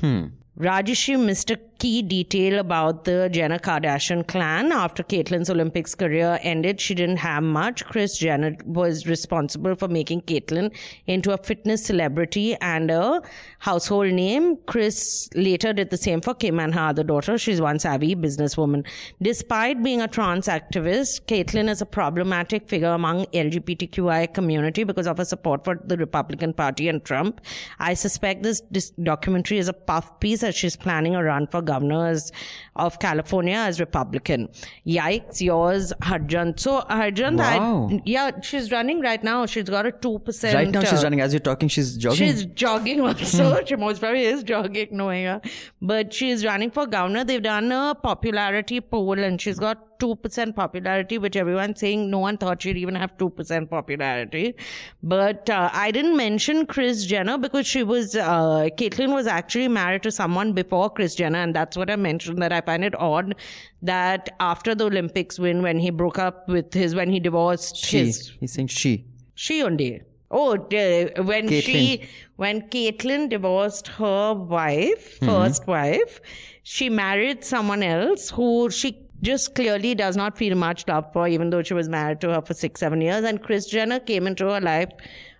Hmm. Rajeshi missed a key detail about the Jenner Kardashian clan. After Caitlyn's Olympics career ended, she didn't have much. Kris Jenner was responsible for making Caitlyn into a fitness celebrity and a household name. Kris later did the same for Kim and her other daughter. She's one savvy businesswoman. Despite being a trans activist, Caitlyn is a problematic figure among LGBTQI community because of her support for the Republican Party and Trump. I suspect this, this documentary is a puff piece as she's planning a run for as- of California as Republican. Yikes, yours, Harjant. So Harjant, Wow. Yeah, she's running right now. She's got a 2%. Right now, she's uh, running. As you're talking, she's jogging. She's jogging also. she most probably is jogging, knowing her. But she's running for governor. They've done a popularity poll and she's got 2% popularity, which everyone's saying no one thought she'd even have 2% popularity. But uh, I didn't mention Kris Jenner because she was, uh, Caitlyn was actually married to someone before Kris Jenner. And that's what I mentioned that I find it odd that after the Olympics win, when he broke up with his, when he divorced She. his, He's saying she. she only. Oh, d- when Caitlyn. she when Caitlyn divorced her wife, Mm-hmm. first wife, she married someone else who she just clearly does not feel much love for, even though she was married to her for six, seven years. And Kris Jenner came into her life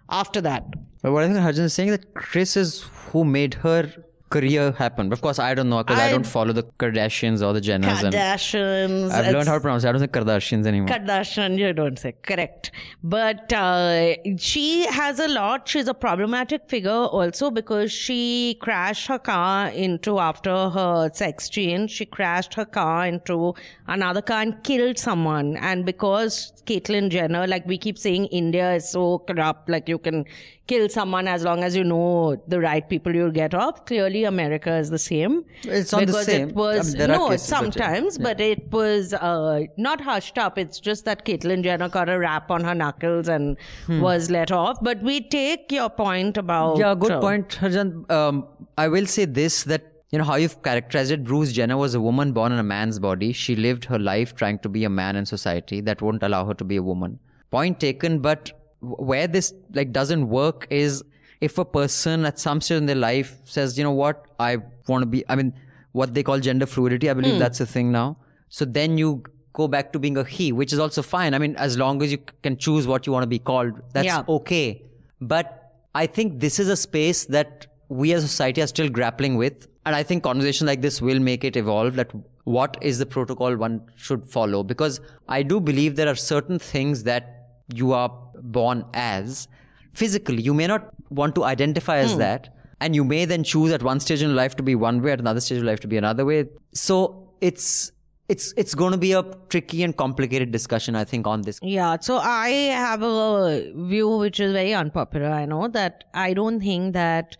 after that. But what I think Harjan is saying that Kris is who made her career happen. But of course, I don't know because I, I- don't follow the Kardashians or the Jenners. and Kardashians. I've learned how to pronounce it. I don't say Kardashians anymore. Kardashian, you don't say correct. But uh, she has a lot. She's a problematic figure also because she crashed her car into after her sex change. She crashed her car into another car and killed someone. And because Caitlyn Jenner, like we keep saying, India is so corrupt. Like you can kill someone as long as you know the right people you'll get off. Clearly, America is the same. It's not the because same. It was I mean, no but yeah. sometimes, but it was uh, not hushed up. It's just that Caitlyn Jenner got a rap on her knuckles and was let off. But we take your point about Yeah, good uh, point, Harjan. Um, I will say this that you know how you've characterized it. Bruce Jenner was a woman born in a man's body. She lived her life trying to be a man in society that won't allow her to be a woman. Point taken. But where this like doesn't work is if a person at some stage in their life says, you know what, I want to be. I mean, what they call gender fluidity. I believe hmm. that's a thing now. So then you go back to being a he, which is also fine. I mean, as long as you can choose what you want to be called, that's Yeah. okay. But I think this is a space that we as a society are still grappling with. And I think conversation like this will make it evolve that what is the protocol one should follow. Because I do believe there are certain things that you are born as physically. You may not want to identify as hmm. that. And you may then choose at one stage in life to be one way, at another stage of life to be another way. So it's it's it's going to be a tricky and complicated discussion, I think, on this. Yeah, so I have a view which is very unpopular. I know that I don't think that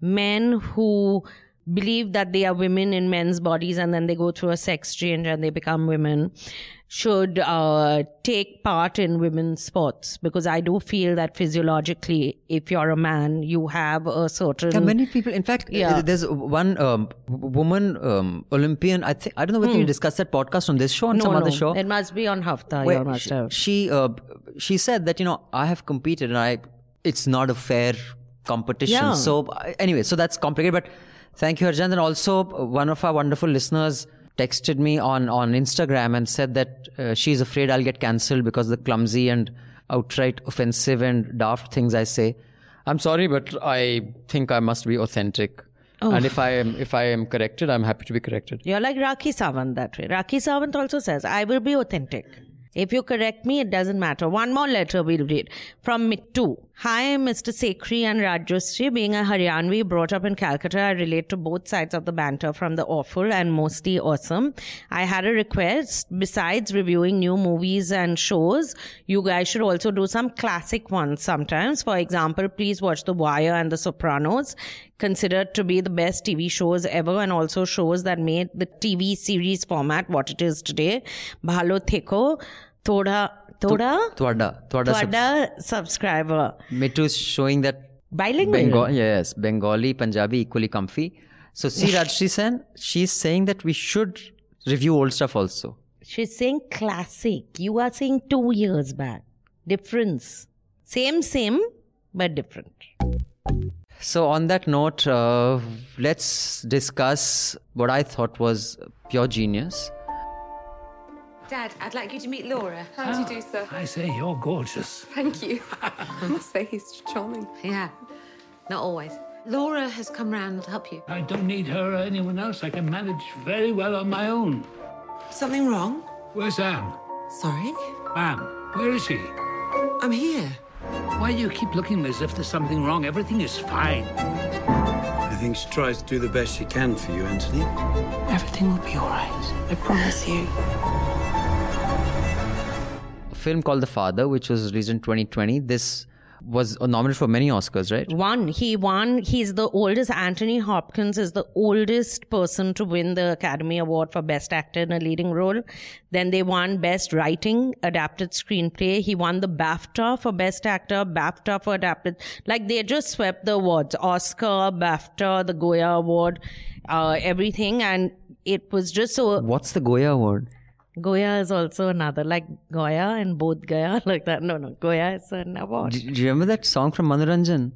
men who believe that they are women in men's bodies and then they go through a sex change and they become women should uh, take part in women's sports because I do feel that physiologically, if you're a man, you have a certain. Yeah, many people. In fact, Yeah. there's one um, woman um, Olympian. I think I don't know whether you discussed that podcast on this show on Hmm. no, some no, other show. It must be on Hafta. where must she, have. she uh, she said that you know I have competed and I it's not a fair competition. Yeah. So uh, anyway, so that's complicated. But thank you, Arjan. And also one of our wonderful listeners texted me on on Instagram and said that uh, she's afraid I'll get cancelled because of the clumsy and outright offensive and daft things I say. I'm sorry, but I think I must be authentic. Oh. And if I am if I am corrected, I'm happy to be corrected. You're like Rakhi Sawant that way. Rakhi Sawant also says, I will be authentic. If you correct me, it doesn't matter. One more letter we'll read from Mittu. Hi, Mr. Sekhri and Rajyasree. Being a Haryanvi brought up in Calcutta, I relate to both sides of the banter from the awful and mostly awesome. I had a request. Besides reviewing new movies and shows, you guys should also do some classic ones sometimes. For example, please watch The Wire and The Sopranos, considered to be the best TV shows ever and also shows that made the TV series format what it is today. Bhalo Theko, Thoda, Thoda, Twada, Twada, sub- Thoda subscriber. Mittu is showing that Bilingual. Bengal, yes, Bengali, Punjabi equally comfy. So see Rajyasree Sen, she's saying that we should review old stuff also. She's saying classic. You are saying two years back. Difference. Same, same, but different. So on that note, uh, let's discuss what I thought was pure genius. Dad, I'd like you to meet Laura. How do you do, sir? I say, you're gorgeous. Thank you. I must say he's charming. Yeah, not always. Laura has come round to help you. I don't need her or anyone else. I can manage very well on my own. Something wrong? Where's Anne? Sorry? Anne, where is she? I'm here. Why do you keep looking as if there's something wrong? Everything is fine. I think she tries to do the best she can for you, Anthony. Everything will be all right. I promise you. Film called The Father, which was released in 2020. This was nominated for many Oscars, right? One, he won. He's the oldest. Anthony Hopkins is the oldest person to win the Academy Award for Best Actor in a Leading Role. Then they won Best Writing, Adapted Screenplay. He won the BAFTA for Best Actor, BAFTA for Adapted. Like they just swept the awards Oscar, BAFTA, the Goya Award, uh, everything. And it was just so. What's the Goya Award? Goya is also another, like Goya and both Gaya, like that. No, no, Goya is an award. Do, do you remember that song from Manoranjan?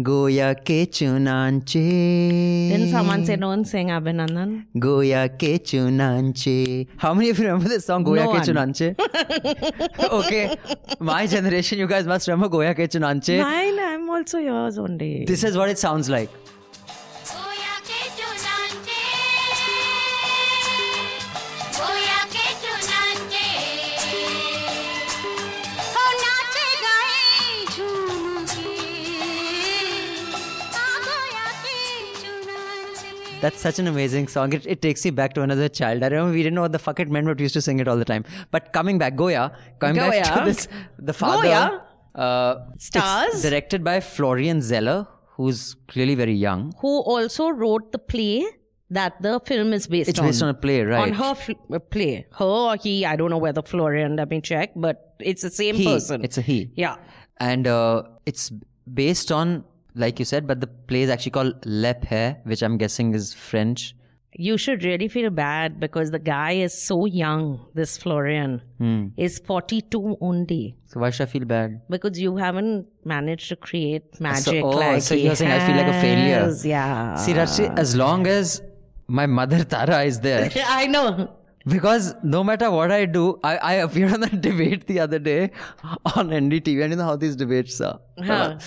Goya ke chunanche. Didn't someone say don't sing Abhinandan? Goya ke chunanche. How many of you remember this song, Goya No ke one. chunanche? okay, my generation, you guys must remember Goya ke chunanche. Mine, I'm also yours only. This is what it sounds like. That's such an amazing song. It, it takes me back to another child. I remember we didn't know what the fuck it meant, but we used to sing it all the time. But coming back, Goya, coming back to this, the father. Goya. Uh, Stars. directed by Florian Zeller, who's clearly very young. Who also wrote the play that the film is based It's on. It's based on a play, right? On her fl- uh, play. Her or he, I don't know whether Florian, let me check, but it's the same He. person. It's a he. Yeah. And uh, it's based on, like you said, but the play is actually called Le Père, which I'm guessing is French. You should really feel bad because the guy is so young, this Florian, Hmm. is 42 only. So why should I feel bad? Because you haven't managed to create magic oh, like so you're saying I feel like a failure. Yeah. See, Rajyasree, as long as my mother Tara is there, I know. Because no matter what I do, I, I appeared on that debate the other day on NDTV, and you know how these debates are. Huh.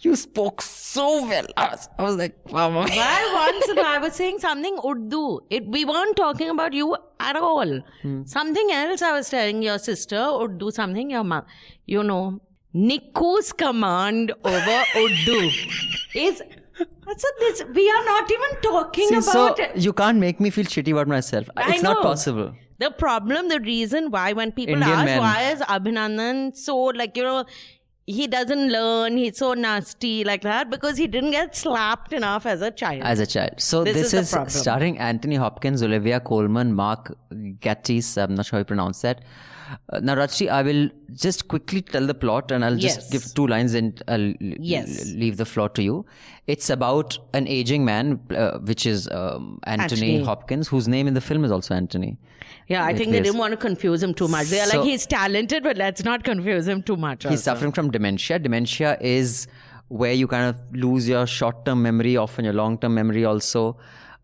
You spoke so well. I was, I was like, Mama. Why once I was saying something Urdu. It we weren't talking about you at all. Hmm. Something else I was telling your sister Urdu, something your mom. You know, Niku's command over Urdu is. So this, we are not even talking See, so about it. you can't make me feel shitty about myself. I It's not possible. The problem, the reason why when people Indian ask men. why is Abhinandan so like you know he doesn't learn, he's so nasty like that because he didn't get slapped enough as a child. As a child. So This this, is is, starring Anthony Hopkins, Olivia Colman, Mark Gatiss. I'm not sure how you pronounce that. Uh, now, Rajyasree, I will just quickly tell the plot and I'll just Yes. give two lines and I'll Yes. leave the floor to you. It's about an aging man, uh, which is um, Anthony, Anthony. Hopkins, whose name in the film is also Anthony. Yeah, I It think they didn't want to confuse him too much. They're So- like, he's talented, but let's not confuse him too much. He's also. suffering from dementia. Dementia is where you kind of lose your short term memory, often your long term memory also.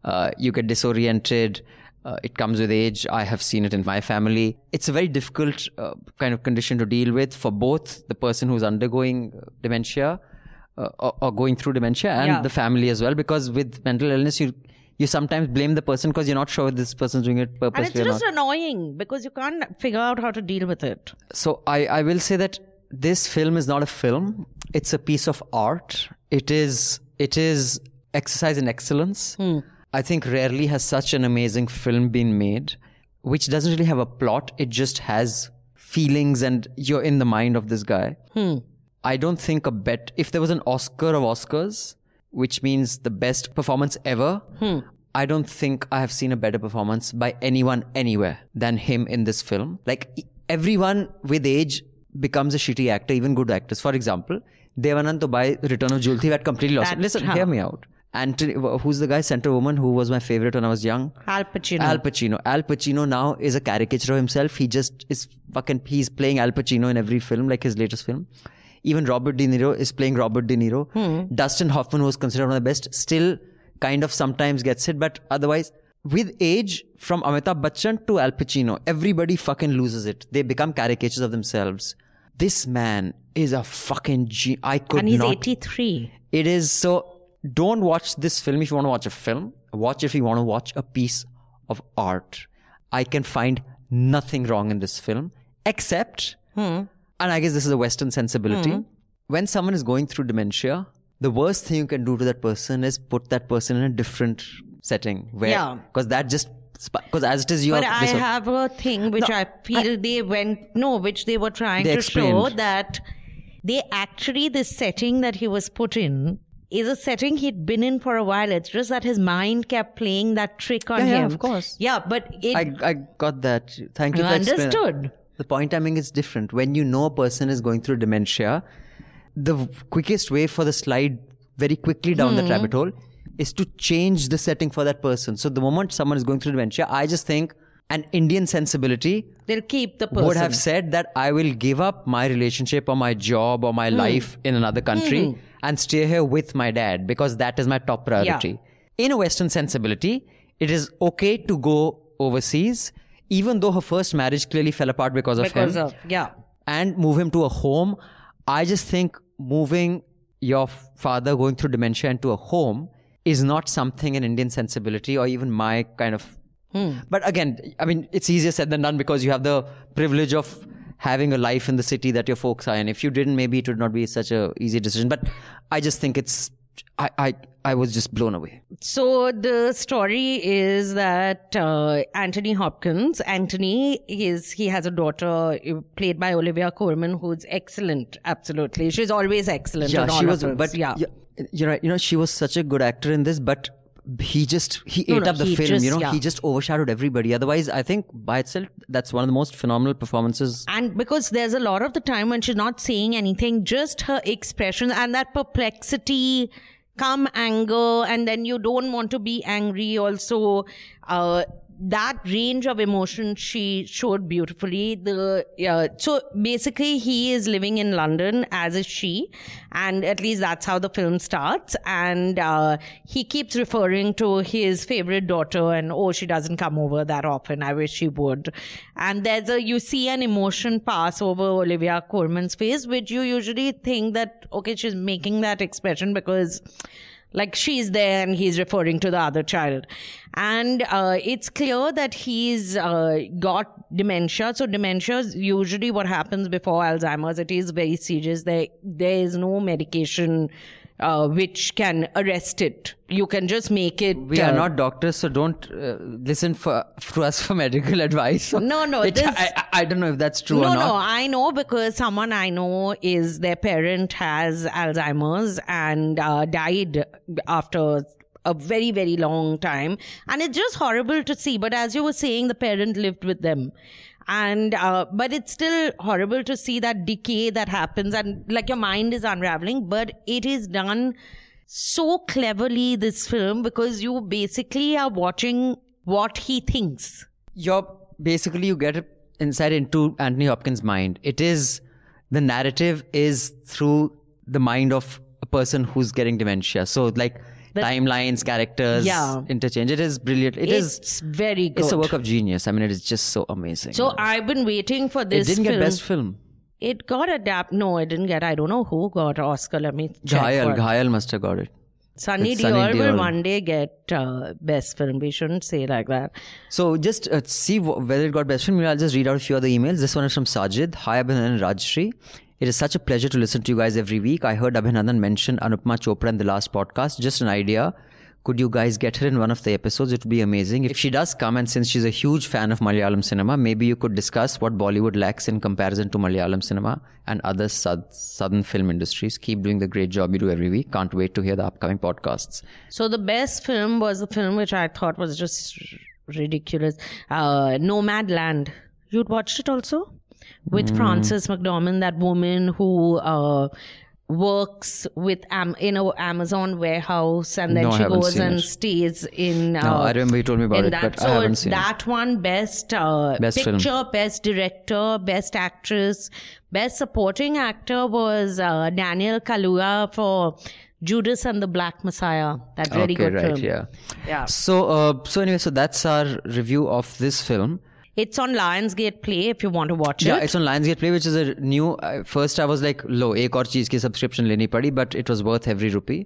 Uh, you get disoriented. Uh, it comes with age. I have seen it in my family. It's a very difficult uh, kind of condition to deal with for both the person who's undergoing uh, dementia uh, or, or going through dementia and Yeah. the family as well. Because with mental illness, you you sometimes blame the person because you're not sure if this person's doing it And purposely it's or just annoying because you can't figure out how to deal with it. So I, I will say that this film is not a film. It's a piece of art. It is it is exercise in excellence. Hmm. I think rarely has such an amazing film been made, which doesn't really have a plot. It just has feelings and you're in the mind of this guy. Hmm. I don't think a bet if there was an Oscar of Oscars, which means the best performance ever. Hmm. I don't think I have seen a better performance by anyone anywhere than him in this film. Like everyone with age becomes a shitty actor, even good actors. For example, Devanand Tobai, Return of Jewel Thief had completely lost. it. Listen, hear me out. Anthony, who's the guy, Center Woman, who was my favorite when I was young? Al Pacino. Al Pacino. Al Pacino now is a caricature of himself. He just is fucking, he's playing Al Pacino in every film, like his latest film. Even Robert De Niro is playing Robert De Niro. Hmm. Dustin Hoffman, who was considered one of the best, still kind of sometimes gets it, but otherwise, with age, from Amitabh Bachchan to Al Pacino, everybody fucking loses it. They become caricatures of themselves. This man is a fucking G. I could and he's not 83. it is so. Don't watch this film if you want to watch a film. Watch if you want to watch a piece of art. I can find nothing wrong in this film except, hmm. and I guess this is a Western sensibility. Hmm. When someone is going through dementia, the worst thing you can do to that person is put that person in a different setting. Where, Yeah. Because that just, because as it is, you But. I this- have a thing which No, I feel they went, no, which they were trying They to show that they actually this setting that he was put in is a setting he'd been in for a while. It's just that his mind kept playing that trick on Yeah, yeah, of course. Yeah, but it I, I got that. Thank you. You for explaining. understood. The point I'm making is different. When you know a person is going through dementia, the quickest way for the slide very quickly down that Hmm. rabbit hole is to change the setting for that person. So the moment someone is going through dementia, I just think an Indian sensibility they'll keep the person. would have said that I will give up my relationship or my job or Hmm. my life in another country and stay here with my dad because that is my top priority. In a Western sensibility, it is okay to go overseas, even though her first marriage clearly fell apart because of because him, of yeah. and move him to a home. I just think moving your father going through dementia into a home is not something an Indian sensibility or even my kind of but again, I mean, it's easier said than done because you have the privilege of having a life in the city that your folks are in. If you didn't, maybe it would not be such a easy decision. But I just think it's, I, I, I was just blown away. So the story is that uh, Anthony Hopkins, Anthony is he has a daughter uh, played by Olivia Colman, who's excellent. Absolutely, she's always excellent. yeah, in all she was, films. but yeah. You're right. You know, she was such a good actor in this, but he just he No, ate no, up the film. just- you know, yeah. he just overshadowed everybody. Otherwise, I think by itself, that's one of the most phenomenal performances. And because there's a lot of the time when she's not saying anything, just her expression and that perplexity, come anger, and then you don't want to be angry also. Uh, that range of emotion she showed beautifully. The uh, so basically he is living in London as is she, and at least that's how the film starts. And uh, he keeps referring to his favorite daughter, and oh, she doesn't come over that often. I wish she would. And there's a you see an emotion pass over Olivia Colman's face, which you usually think that okay, she's making that expression because like she's there and he's referring to the other child. And uh, it's clear that he's uh, got dementia. So dementia is usually what happens before alzheimer's. It is very serious. There there is no medication uh, which can arrest it you can just make it We are uh, not doctors, so don't uh, listen for to us for medical advice. No, no, It- this- I, I, don't know if that's true no, no. I know because someone I know is their parent has Alzheimer's and uh, died after a very, very long time. And it's just horrible to see. But as you were saying, the parent lived with them. And, uh, but it's still horrible to see that decay that happens and like your mind is unraveling, but it is done so cleverly, this film, because you basically are watching what he thinks. You're basically you get inside into Anthony Hopkins' mind. It is the narrative is through the mind of a person who's getting dementia. So like timelines, characters, Yeah. interchange. It is brilliant. It is. it's very good. It's a work of genius. I mean, it is just so amazing. So I've been waiting for this. it didn't film. get best film. It got adapt. No, it didn't get. I don't know who got Oscar. Let me check. Ghayal, Ghayal must have got it. Sunny It's Sunny Deol will one day get uh, best film. We shouldn't say like that. So just uh, see wh- whether it got best film. I'll just read out a few other emails. This one is from Sajid. Hi Abhinandan and Rajyasree. It is such a pleasure to listen to you guys every week. I heard Abhinandan mention Anupama Chopra in the last podcast. Just an idea. Could you guys get her in one of the episodes? It would be amazing. If she does come, and since she's a huge fan of Malayalam cinema, maybe you could discuss what Bollywood lacks in comparison to Malayalam cinema and other sou- southern film industries. Keep doing the great job you do every week. Can't wait to hear the upcoming podcasts. So the best film was the film which I thought was just ridiculous. Uh, Nomad Land. You'd watched it also with Hmm. Frances McDormand, that woman who. Uh, works with Am- in a Amazon warehouse and then No, she goes and it. stays in uh, No, I remember you told me about it, that. but I haven't seen it. that one best uh, Best film. picture best director best actress best supporting actor was uh, Daniel Kaluuya for Judas and the Black Messiah that really okay, good right, film yeah. yeah So, uh, so anyway, so that's our review of this film it's on Lionsgate Play if you want to watch Yeah, it it's on Lionsgate Play, which is a new. Uh, first, I was like, "Lo, एक और चीज की subscription लेनी पड़ी," but it was worth every rupee.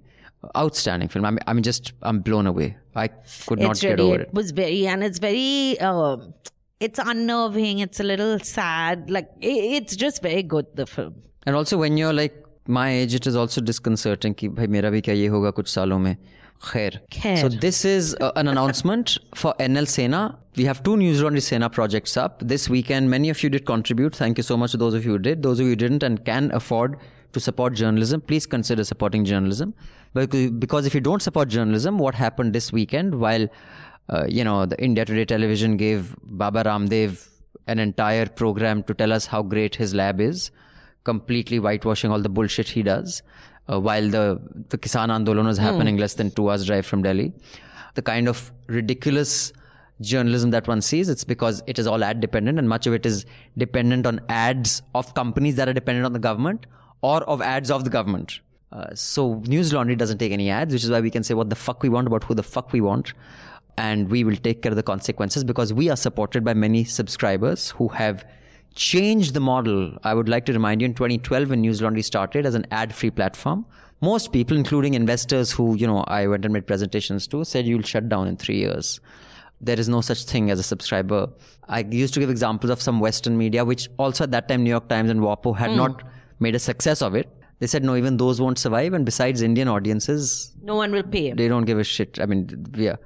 Outstanding film. I'm, I'm just, I'm blown away. I could not it's get really over it it. was very and it's very uh, it's unnerving it's a little sad like it, it's just very good the film And also, when you're like my age, it is also disconcerting कि भाई मेरा भी क्या ये होगा कुछ सालों में. Khair. Khair. So this is uh, an announcement for NL Sena. We have two Newslaundry Sena projects up this weekend. Many of you did contribute. Thank you so much to those of you who did. Those of you who didn't and can afford to support journalism, please consider supporting journalism. Because, because if you don't support journalism, what happened this weekend while, uh, you know, the India Today television gave Baba Ramdev an entire program to tell us how great his lab is, completely whitewashing all the bullshit he does, uh, while the, the Kisan Andolan was happening less than two hours drive from Delhi. The kind of ridiculous journalism that one sees, it's because it is all ad dependent and much of it is dependent on ads of companies that are dependent on the government or of ads of the government. Uh, so Newslaundry doesn't take any ads, which is why we can say what the fuck we want about who the fuck we want. And we will take care of the consequences because we are supported by many subscribers who have changed the model. I would like to remind you in 2012 when Newslaundry started as an ad-free platform, most people, including investors who, you know, I went and made presentations to, said you'll shut down in three years there is no such thing as a subscriber. I used to give examples of some Western media, which also at that time New York Times and WAPO had Mm. not made a success of it. They said no, even those won't survive. And besides, Indian audiences, No one will pay. they don't give a shit. I mean, yeah.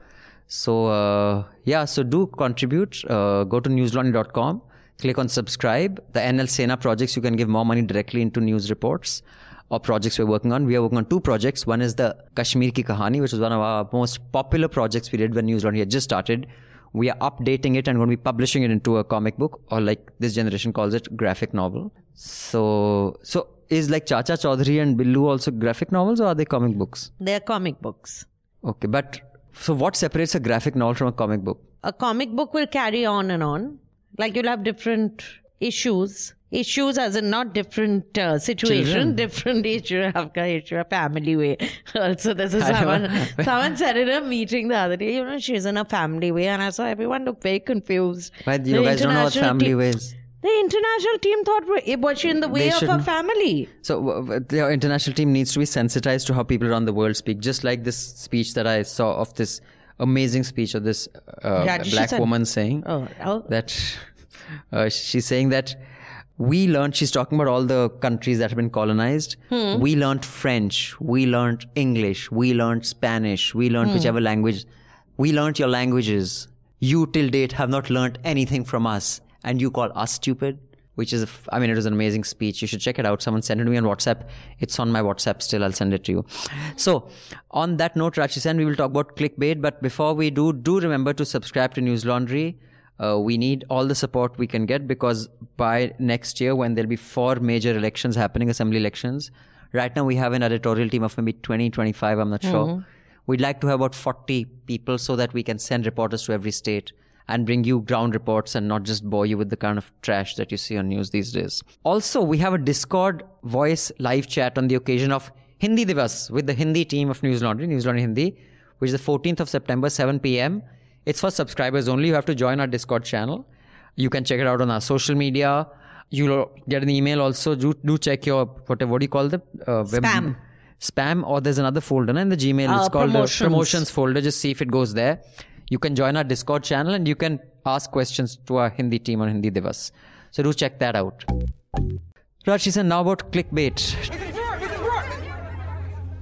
So uh, yeah, so do contribute. Uh, go to newslaundry.com, click on subscribe. The NL Sena projects, you can give more money directly into news reports or projects we're working on. We are working on two projects. One is the Kashmir Ki Kahani, which was one of our most popular projects we did when Newslaundry had just started. We are updating it and going to be publishing it into a comic book, or like this generation calls it, graphic novel. So, so is like Chacha Chaudhary and Billu also graphic novels, or are they comic books? They're comic books. Okay, but so what separates a graphic novel from a comic book? A comic book will carry on and on. Like you'll have different issues. Issues as in not different uh, situation, Children. different issue. आपका issue, a family way. Also, this is I know. someone, someone said in a meeting the other day, you know, she's in a family way. And I saw everyone look very confused. Why you The guys don't know what international family team- ways? The international team thought, wa- was she in the way They of her shouldn't- family? So w- w- the international team needs to be sensitized to how people around the world speak. Just like this speech that I saw of this amazing speech of this uh, Yeah, black said- woman saying Oh, that uh, she's saying that we learned. She's talking about all the countries that have been colonized. Hmm. We learned French. We learned English. We learned Spanish. We learned Hmm. whichever language. We learned your languages. You till date have not learned anything from us, and you call us stupid. Which is, I mean, it was an amazing speech. You should check it out. Someone sent it to me on WhatsApp. It's on my WhatsApp still. I'll send it to you. So, on that note, Rachi Sen, we will talk about clickbait. But before we do, do remember to subscribe to Newslaundry. Uh, we need all the support we can get because by next year, when there'll be four major elections happening, assembly elections, right now we have an editorial team of maybe 20, 25, I'm not sure. Mhm. We'd like to have about 40 people so that we can send reporters to every state and bring you ground reports and not just bore you with the kind of trash that you see on news these days. Also, we have a Discord voice live chat on the occasion of Hindi Divas with the Hindi team of Newslaundry, News Laundry Hindi, which is the 14th of September, 7 p.m. It's for subscribers only. You have to join our Discord channel. You can check it out on our social media. You'll get an email also. Do, do check your, whatever, what do you call the uh, web- Spam. spam or there's another folder in the gmail it's Uh, called promotions. the promotions folder just see if it goes there you can join our discord channel and you can ask questions to our hindi team on hindi divas so do check that out Rashi said now about clickbait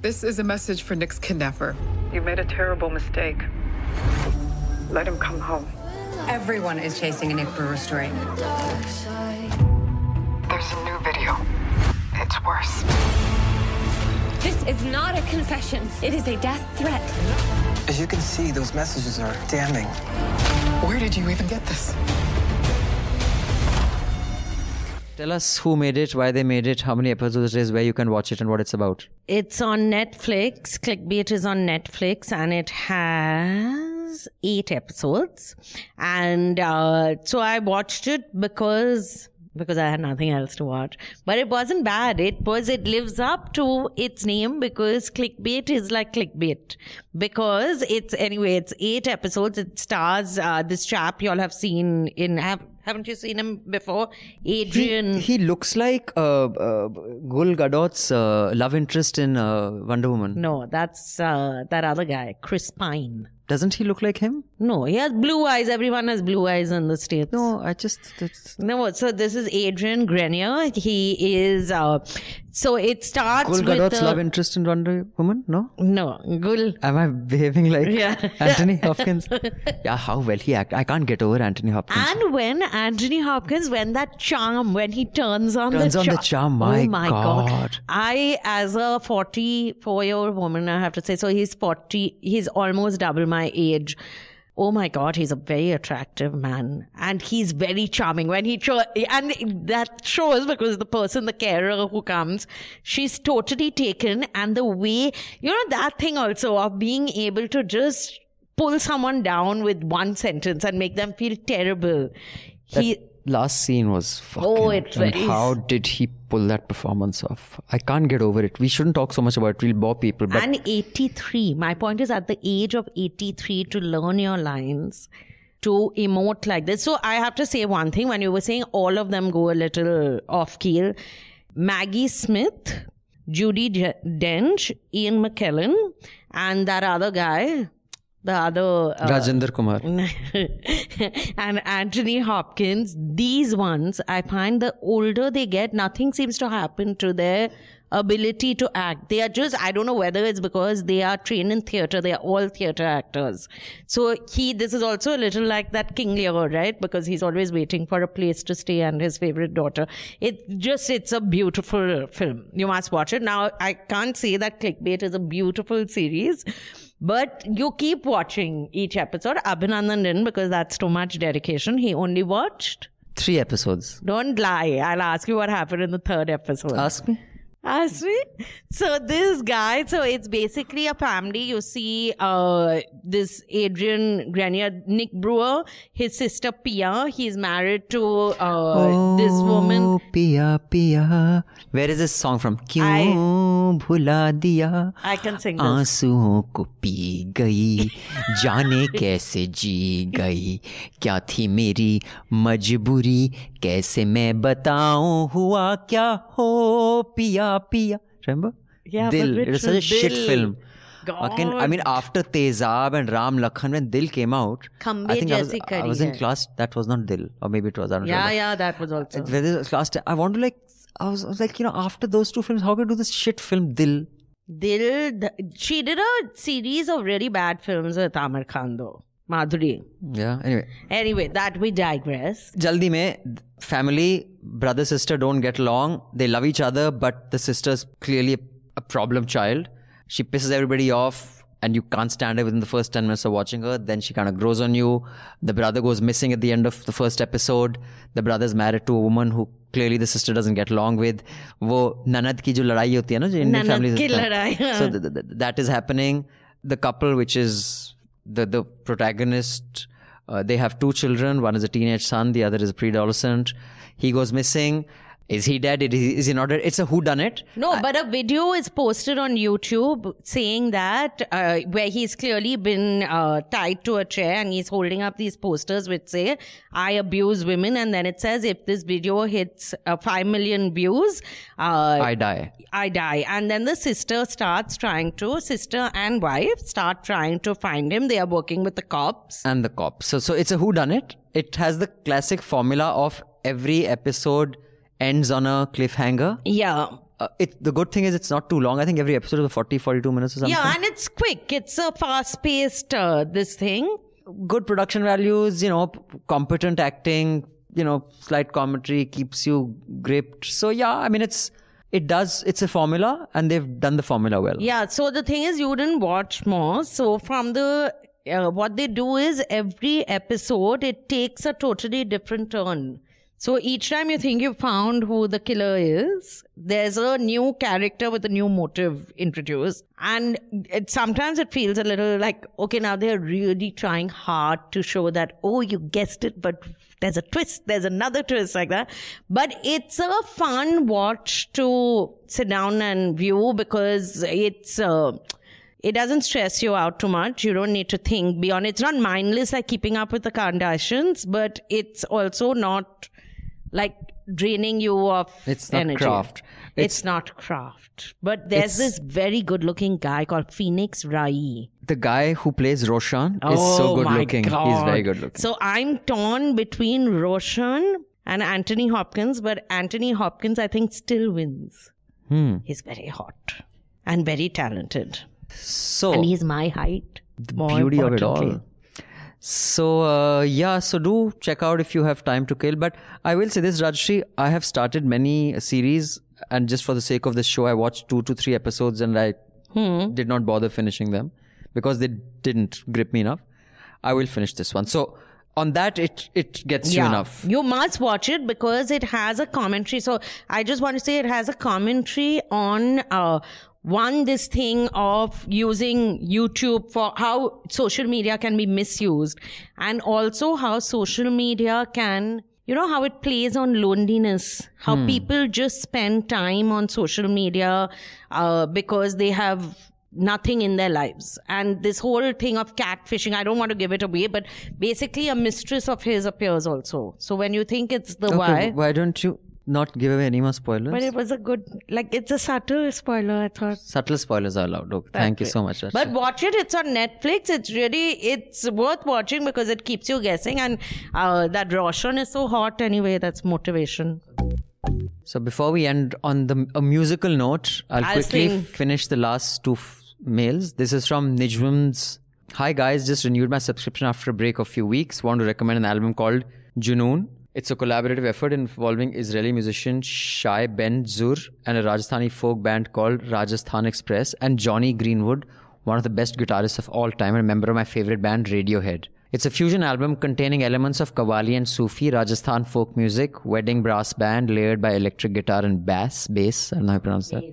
This is a message for Nick's kidnapper. You made a terrible mistake. Let him come home. Everyone is chasing a Nick Brewer story. There's a new video. It's worse. This is not a confession. It is a death threat. As you can see, those messages are damning. Where did you even get this? tell us who made it why they made it how many episodes it is where you can watch it and what it's about It's on Netflix. Clickbait is on Netflix and it has eight episodes. And uh, so I watched it because because I had nothing else to watch. But it wasn't bad. It was it lives up to its name because clickbait is like clickbait. Because it's anyway, it's eight episodes. It stars uh, this chap you all have seen in have haven't you seen him before? Adrian he, he looks like uh, uh, Gal Gadot's uh, love interest in uh, Wonder Woman No, that's uh, that other guy, Chris Pine. Doesn't he look like him No, he has blue eyes. Everyone has blue eyes in the States. No, I just. No, so this is Adrian Grenier. He is, uh, So it starts Gul with Gadot's the- love interest in Wonder Woman? No? No, Gul. Am I behaving like Yeah. Anthony Hopkins? yeah, how well he act. I can't get over Anthony Hopkins. And when Anthony Hopkins, when that charm, when he turns on Turns the on the charm, my oh my God. I, as a 44 year old woman, I have to say, so he's 40, he's almost double my age. Oh my God, he's a very attractive man. And he's very charming when he, cho- and that shows because the person, the carer who comes, she's totally taken. And the way, you know, that thing also of being able to just pull someone down with one sentence and make them feel terrible. That He, last scene was fucking. Oh, it very- how did he pull that performance off? I can't get over it. We shouldn't talk so much about it. We'll bore people. But and 83. My point is at the age of 83 to learn your lines, to emote like this. So I have to say one thing when you were saying all of them go a little off keel. Maggie Smith, Judi Dench, Ian McKellen, and that other guy, the other. uh, Rajendra Kumar. and Anthony Hopkins, these ones, I find the older they get, nothing seems to happen to their ability to act. They are just, I don't know whether it's because they are trained in theater, they are all theater actors. So he, this is also a little like that King Lear, right? Because he's always waiting for a place to stay and his favorite daughter. It just, it's a beautiful film. You must watch it. Now, I can't say that Clickbait is a beautiful series. But you keep watching each episode. Abhinandan didn't because that's too much dedication. He only watched. Three episodes. Don't lie. I'll ask you what happened in the third episode. Ask me. Ask me. So this guy, so it's basically a family. You see, uh, this Adrian Grenier, Nick Brewer, his sister Pia. He's married to uh, this woman. Oh, Pia, Pia. Where is this song from? क्यों भुला दिया I can sing this. आंसुओं को P गई जाने कैसे जी गई क्या थी मेरी मजबूरी कैसे मैं बताऊं हुआ क्या हो पिया पिया remember yeah dil it was such a shit film God. I mean, after Tezab and Ram Lakhan, when Dil came out, Khambe I think I was, I was in class. That was not Dil, or maybe it was. I don't yeah, remember. yeah, that was uh, also. This class, I want to like. I was, I was like, you know, after those two films, how can I do this shit film Dil? Dil. She did a series of really bad films with Aamir Khan, though. Madhuri. yeah anyway Anyway, that we digress. jaldi mein family brother sister don't get along they love each other but the sister's clearly a problem child she pisses everybody off and you can't stand her within the first 10 minutes of watching her then she kind of grows on you the brother goes missing at the end of the first episode the brother's married to a woman who clearly the sister doesn't get along with वो ननद की जो लड़ाई होती है ना जो Indian ननद families की होता है। लड़ाई, हाँ। so th- the the protagonist uh, they have two children. One is a teenage son the other is a pre-adolescent. He goes missing is he dead is he, is he not dead it's a who done it No, but a video is posted on YouTube saying that uh, where he's clearly been uh, tied to a chair and he's holding up these posters which say "I abuse women," and then it says if this video hits uh, five million views, uh, i die I die. And then the sister starts trying to, sister and wife start trying to find him. They are working with the cops. and the cops. so so it's a who done it it has the classic formula of every episode ends on a cliffhanger Yeah. uh, it the good thing is it's not too long i think every episode is 40 42 minutes or something Yeah, and it's quick. It's a fast paced, uh, this thing. good production values, you know, p- competent acting, you know, slight commentary keeps you gripped. So yeah, I mean, it's it does it's a formula, and they've done the formula well. Yeah. So the thing is, you didn't watch more. So from the uh, what they do is every episode it takes a totally different turn. So each time you think you've found who the killer is, there's a new character with a new motive introduced. And it, sometimes it feels a little like, okay, now they're really trying hard to show that, oh, you guessed it, but there's a twist, there's another twist like that. But it's a fun watch to sit down and view because it's, uh, it doesn't stress you out too much. You don't need to think beyond. It's not mindless like keeping up with the Kardashians, but it's also not like draining you of It's not energy. craft. It's, not craft. But there's this very good looking guy called Phoenix Raei. The guy who plays Roshan is so Oh good looking. He's very good looking. So I'm torn between Roshan and Anthony Hopkins, but Anthony Hopkins, I think, still wins. Hmm. He's very hot and very talented. So and he's my height. the beauty of it all. So uh, yeah, so do check out if you have time to kill. But I will say this, Rajyasree, I have started many series, and just for the sake of this show, I watched two to three episodes, and I Hmm. did not bother finishing them because they didn't grip me enough. I will finish this one. So on that, it it gets you enough. You must watch it because it has a commentary. So I just want to say it has a commentary on uh, one this thing of using YouTube for how social media can be misused, and also how social media can. You know how it plays on loneliness, how Hmm. people just spend time on social media uh, because they have nothing in their lives. And this whole thing of catfishing, I don't want to give it away, but basically a mistress of his appears also. So when you think it's the okay, why, why don't you not give away any more spoilers? but it was a good, like it's a subtle spoiler, I thought. Subtle spoilers are allowed. Okay, thank you so much. But watch it. It's on Netflix. It's really, it's worth watching because it keeps you guessing. And uh, that Roshan is so hot anyway. That's motivation. So before we end on the a musical note, I'll, I'll quickly sing. finish the last two f- mails. This is from Nijwam's. Hi guys, just renewed my subscription after a break of few weeks. Want to recommend an album called Junun. It's a collaborative effort involving Israeli musician Shye Ben Tzur and a Rajasthani folk band called Rajasthan Express and Jonny Greenwood, one of the best guitarists of all time and a member of my favorite band Radiohead. It's a fusion album containing elements of Qawwali and Sufi, Rajasthan folk music, wedding brass band layered by electric guitar and bass, bass, I don't know how you pronounce that.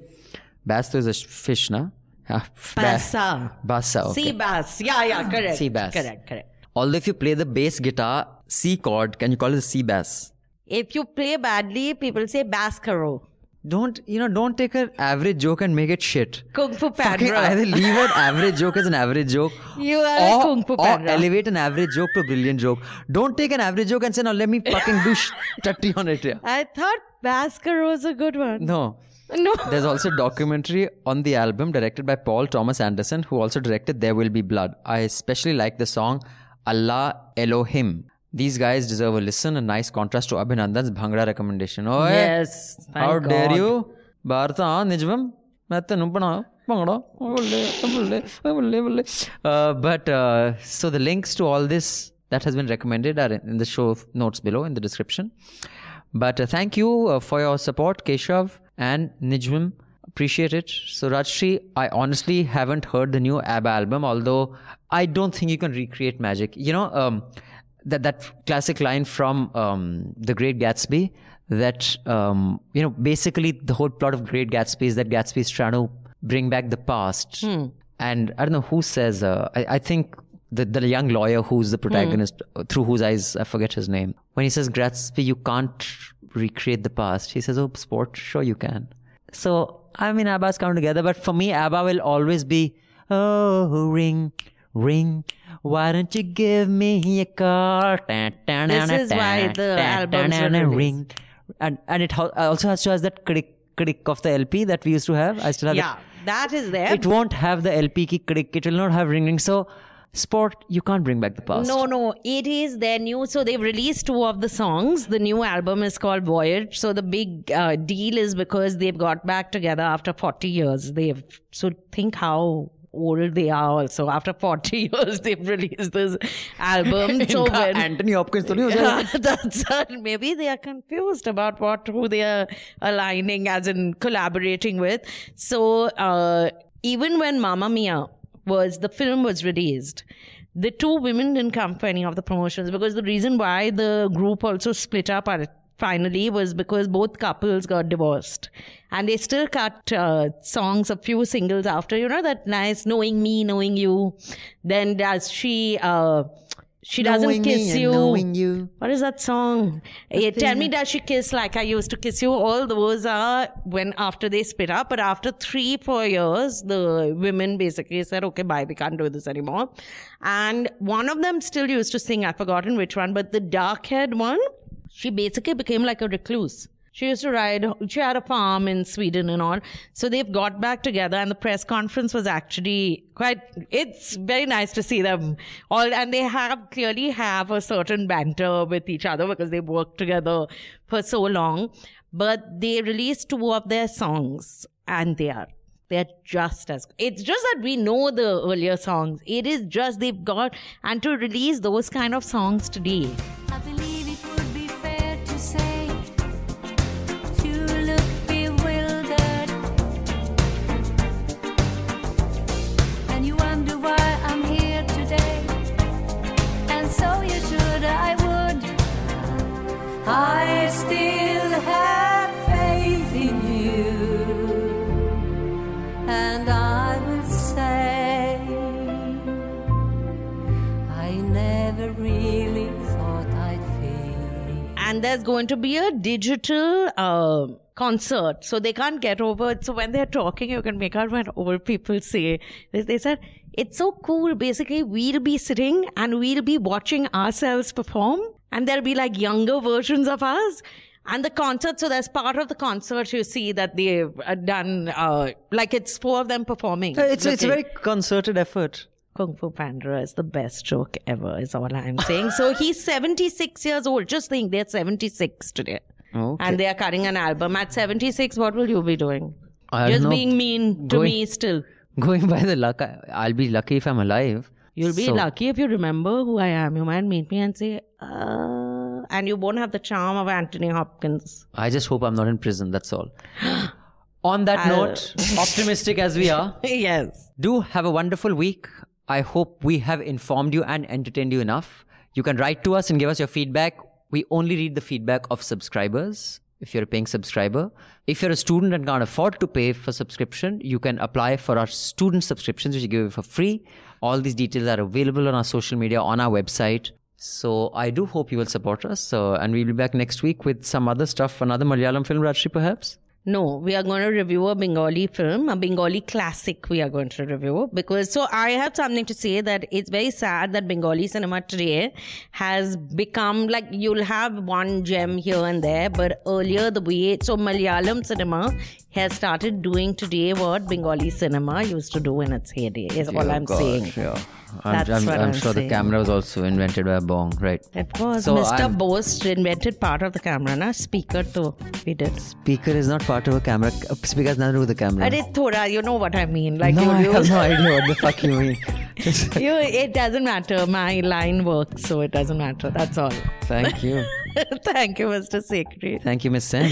Bass is a sh- fish, na? Ah, bassa. Bassa, okay. Sea bass. Yeah, yeah, correct. Sea bass. Correct, correct. Although if you play the bass guitar C chord, can you call it a C bass? If you play badly, people say Bascaro. Don't you know? Don't take an average joke and make it shit. Kung Fu Fucking Panda. either leave an average joke as an average joke, You are or, Kung Fu Panda. or elevate an average joke to a brilliant joke. Don't take an average joke and say, "Now let me fucking do sh- tutty on it." Yeah. I thought Bascaro was a good one. No. No. There's also a documentary on the album directed by Paul Thomas Anderson, who also directed There Will Be Blood. I especially like the song Allah Elohim these guys deserve a listen. A nice contrast to Abhinandan's Bhangra recommendation. Oh, yes. How God. dare you? ഭാരത ആ നിജവം മെത്തനും പണോ പങ്ങടോ but so the links to all this that has been recommended are in the show notes below in the description. But uh, thank you uh, for your support, Keshav and Nijmim. Appreciate it. So, Rajshri, I honestly haven't heard the new ABBA album, although I don't think you can recreate magic. You know, um, that that classic line from um, the great gatsby that um, you know basically the whole plot of great gatsby is that gatsby is trying to bring back the past. Hmm. and i don't know who says uh, I, I think the, the young lawyer who's the protagonist uh, through whose eyes i forget his name when he says gatsby you can't recreate the past he says oh sport sure you can. So i mean abba's come together but for me abba will always be oh ring ring why don't you give me a car This is why the albums were ring and and it also has to has that crick crick of the lp that we used to have i still have Yeah, it that is there. it won't have the LP ki click. It will not have ring ring. So, sport, you can't bring back the past. No, no, it is their new. So they've released two of the songs. The new album is called Voyage. So the big uh, deal is because they've got back together after 40 years. They've so think how old they are also. After 40 years, they've released this album. so when, Anthony Hopkins, yeah, that's, uh, maybe they are confused about what who they are aligning as in collaborating with. So uh, even when Mamma Mia was the film was released, the two women didn't come for any of the promotions because the reason why the group also split up at finally was because both couples got divorced and they still cut uh, songs a few singles after you know that nice knowing me knowing you then does she uh, she doesn't Knowing kiss you knowing you. what is that song? Eh, tell me, does she kiss like I used to kiss you? All those are when after they split up. But after three, four years, the women basically said, okay, bye, we can't do this anymore. And one of them still used to sing, I've forgotten which one, but the dark haired one, she basically became like a recluse. She used to ride, she had a farm in Sweden and all. So they've got back together and the press conference was actually quite, it's very nice to see them all. And they have clearly have a certain banter with each other because they've worked together for so long. But they released two of their songs and they are they're just as it's just that we know the earlier songs it is just they've got and to release those kind of songs today and there's going to be a digital uh, concert. So they can't get over it. So when they're talking you can make out what old people say. They, they said it's so cool. Basically we'll be sitting and we'll be watching ourselves perform. And there'll be like younger versions of us. And the concert so there's part of the concert you see that they've uh, done uh, like it's four of them performing. It's, it's a very concerted effort. Kung Fu Panda is the best joke ever, is all I'm saying. So he's 76 years old. Just think they're 76 today. Okay. And they are cutting an album. At 76, what will you be doing? Just know. being mean to Going- me still. Going by the luck, I'll be lucky if I'm alive. You'll be So- lucky if you remember who I am. You might meet me and say, uh, and you won't have the charm of Anthony Hopkins. I just hope I'm not in prison. That's all. On that I'll- note, optimistic as we are, yes. do have a wonderful week. I hope we have informed you and entertained you enough. You can write to us and give us your feedback. We only read the feedback of subscribers. If you're a paying subscriber, if you're a student and can't afford to pay for subscription, you can apply for our student subscriptions, which we give you for free. All these details are available on our social media, on our website. So I do hope you will support us. So, and we'll be back next week with some other stuff, another Malayalam film, Rajshri, perhaps. No, we are going to review a Bengali film, a Bengali classic we are going to review because so I have something to say that it's very sad that Bengali cinema today has become like you'll have one gem here and there, but earlier the way so Malayalam cinema has started doing today what Bengali cinema used to do in its heyday is all Oh, I'm God, saying. Yeah. I'm, That's I'm, what I'm I'm sure saying. the camera was also invented by bong, right? It was So Mr. I'm- Bose invented part of the camera, na speaker too. We did. Speaker is not part of a camera. Speaker has nothing to do with the camera. Arey, thoda, you know what I mean. Like no, you I have no idea what the fuck you mean. you, it doesn't matter. My line works, so it doesn't matter. That's all. Thank you. Thank you, Mr. Sekhri. Thank you, Miss Sen.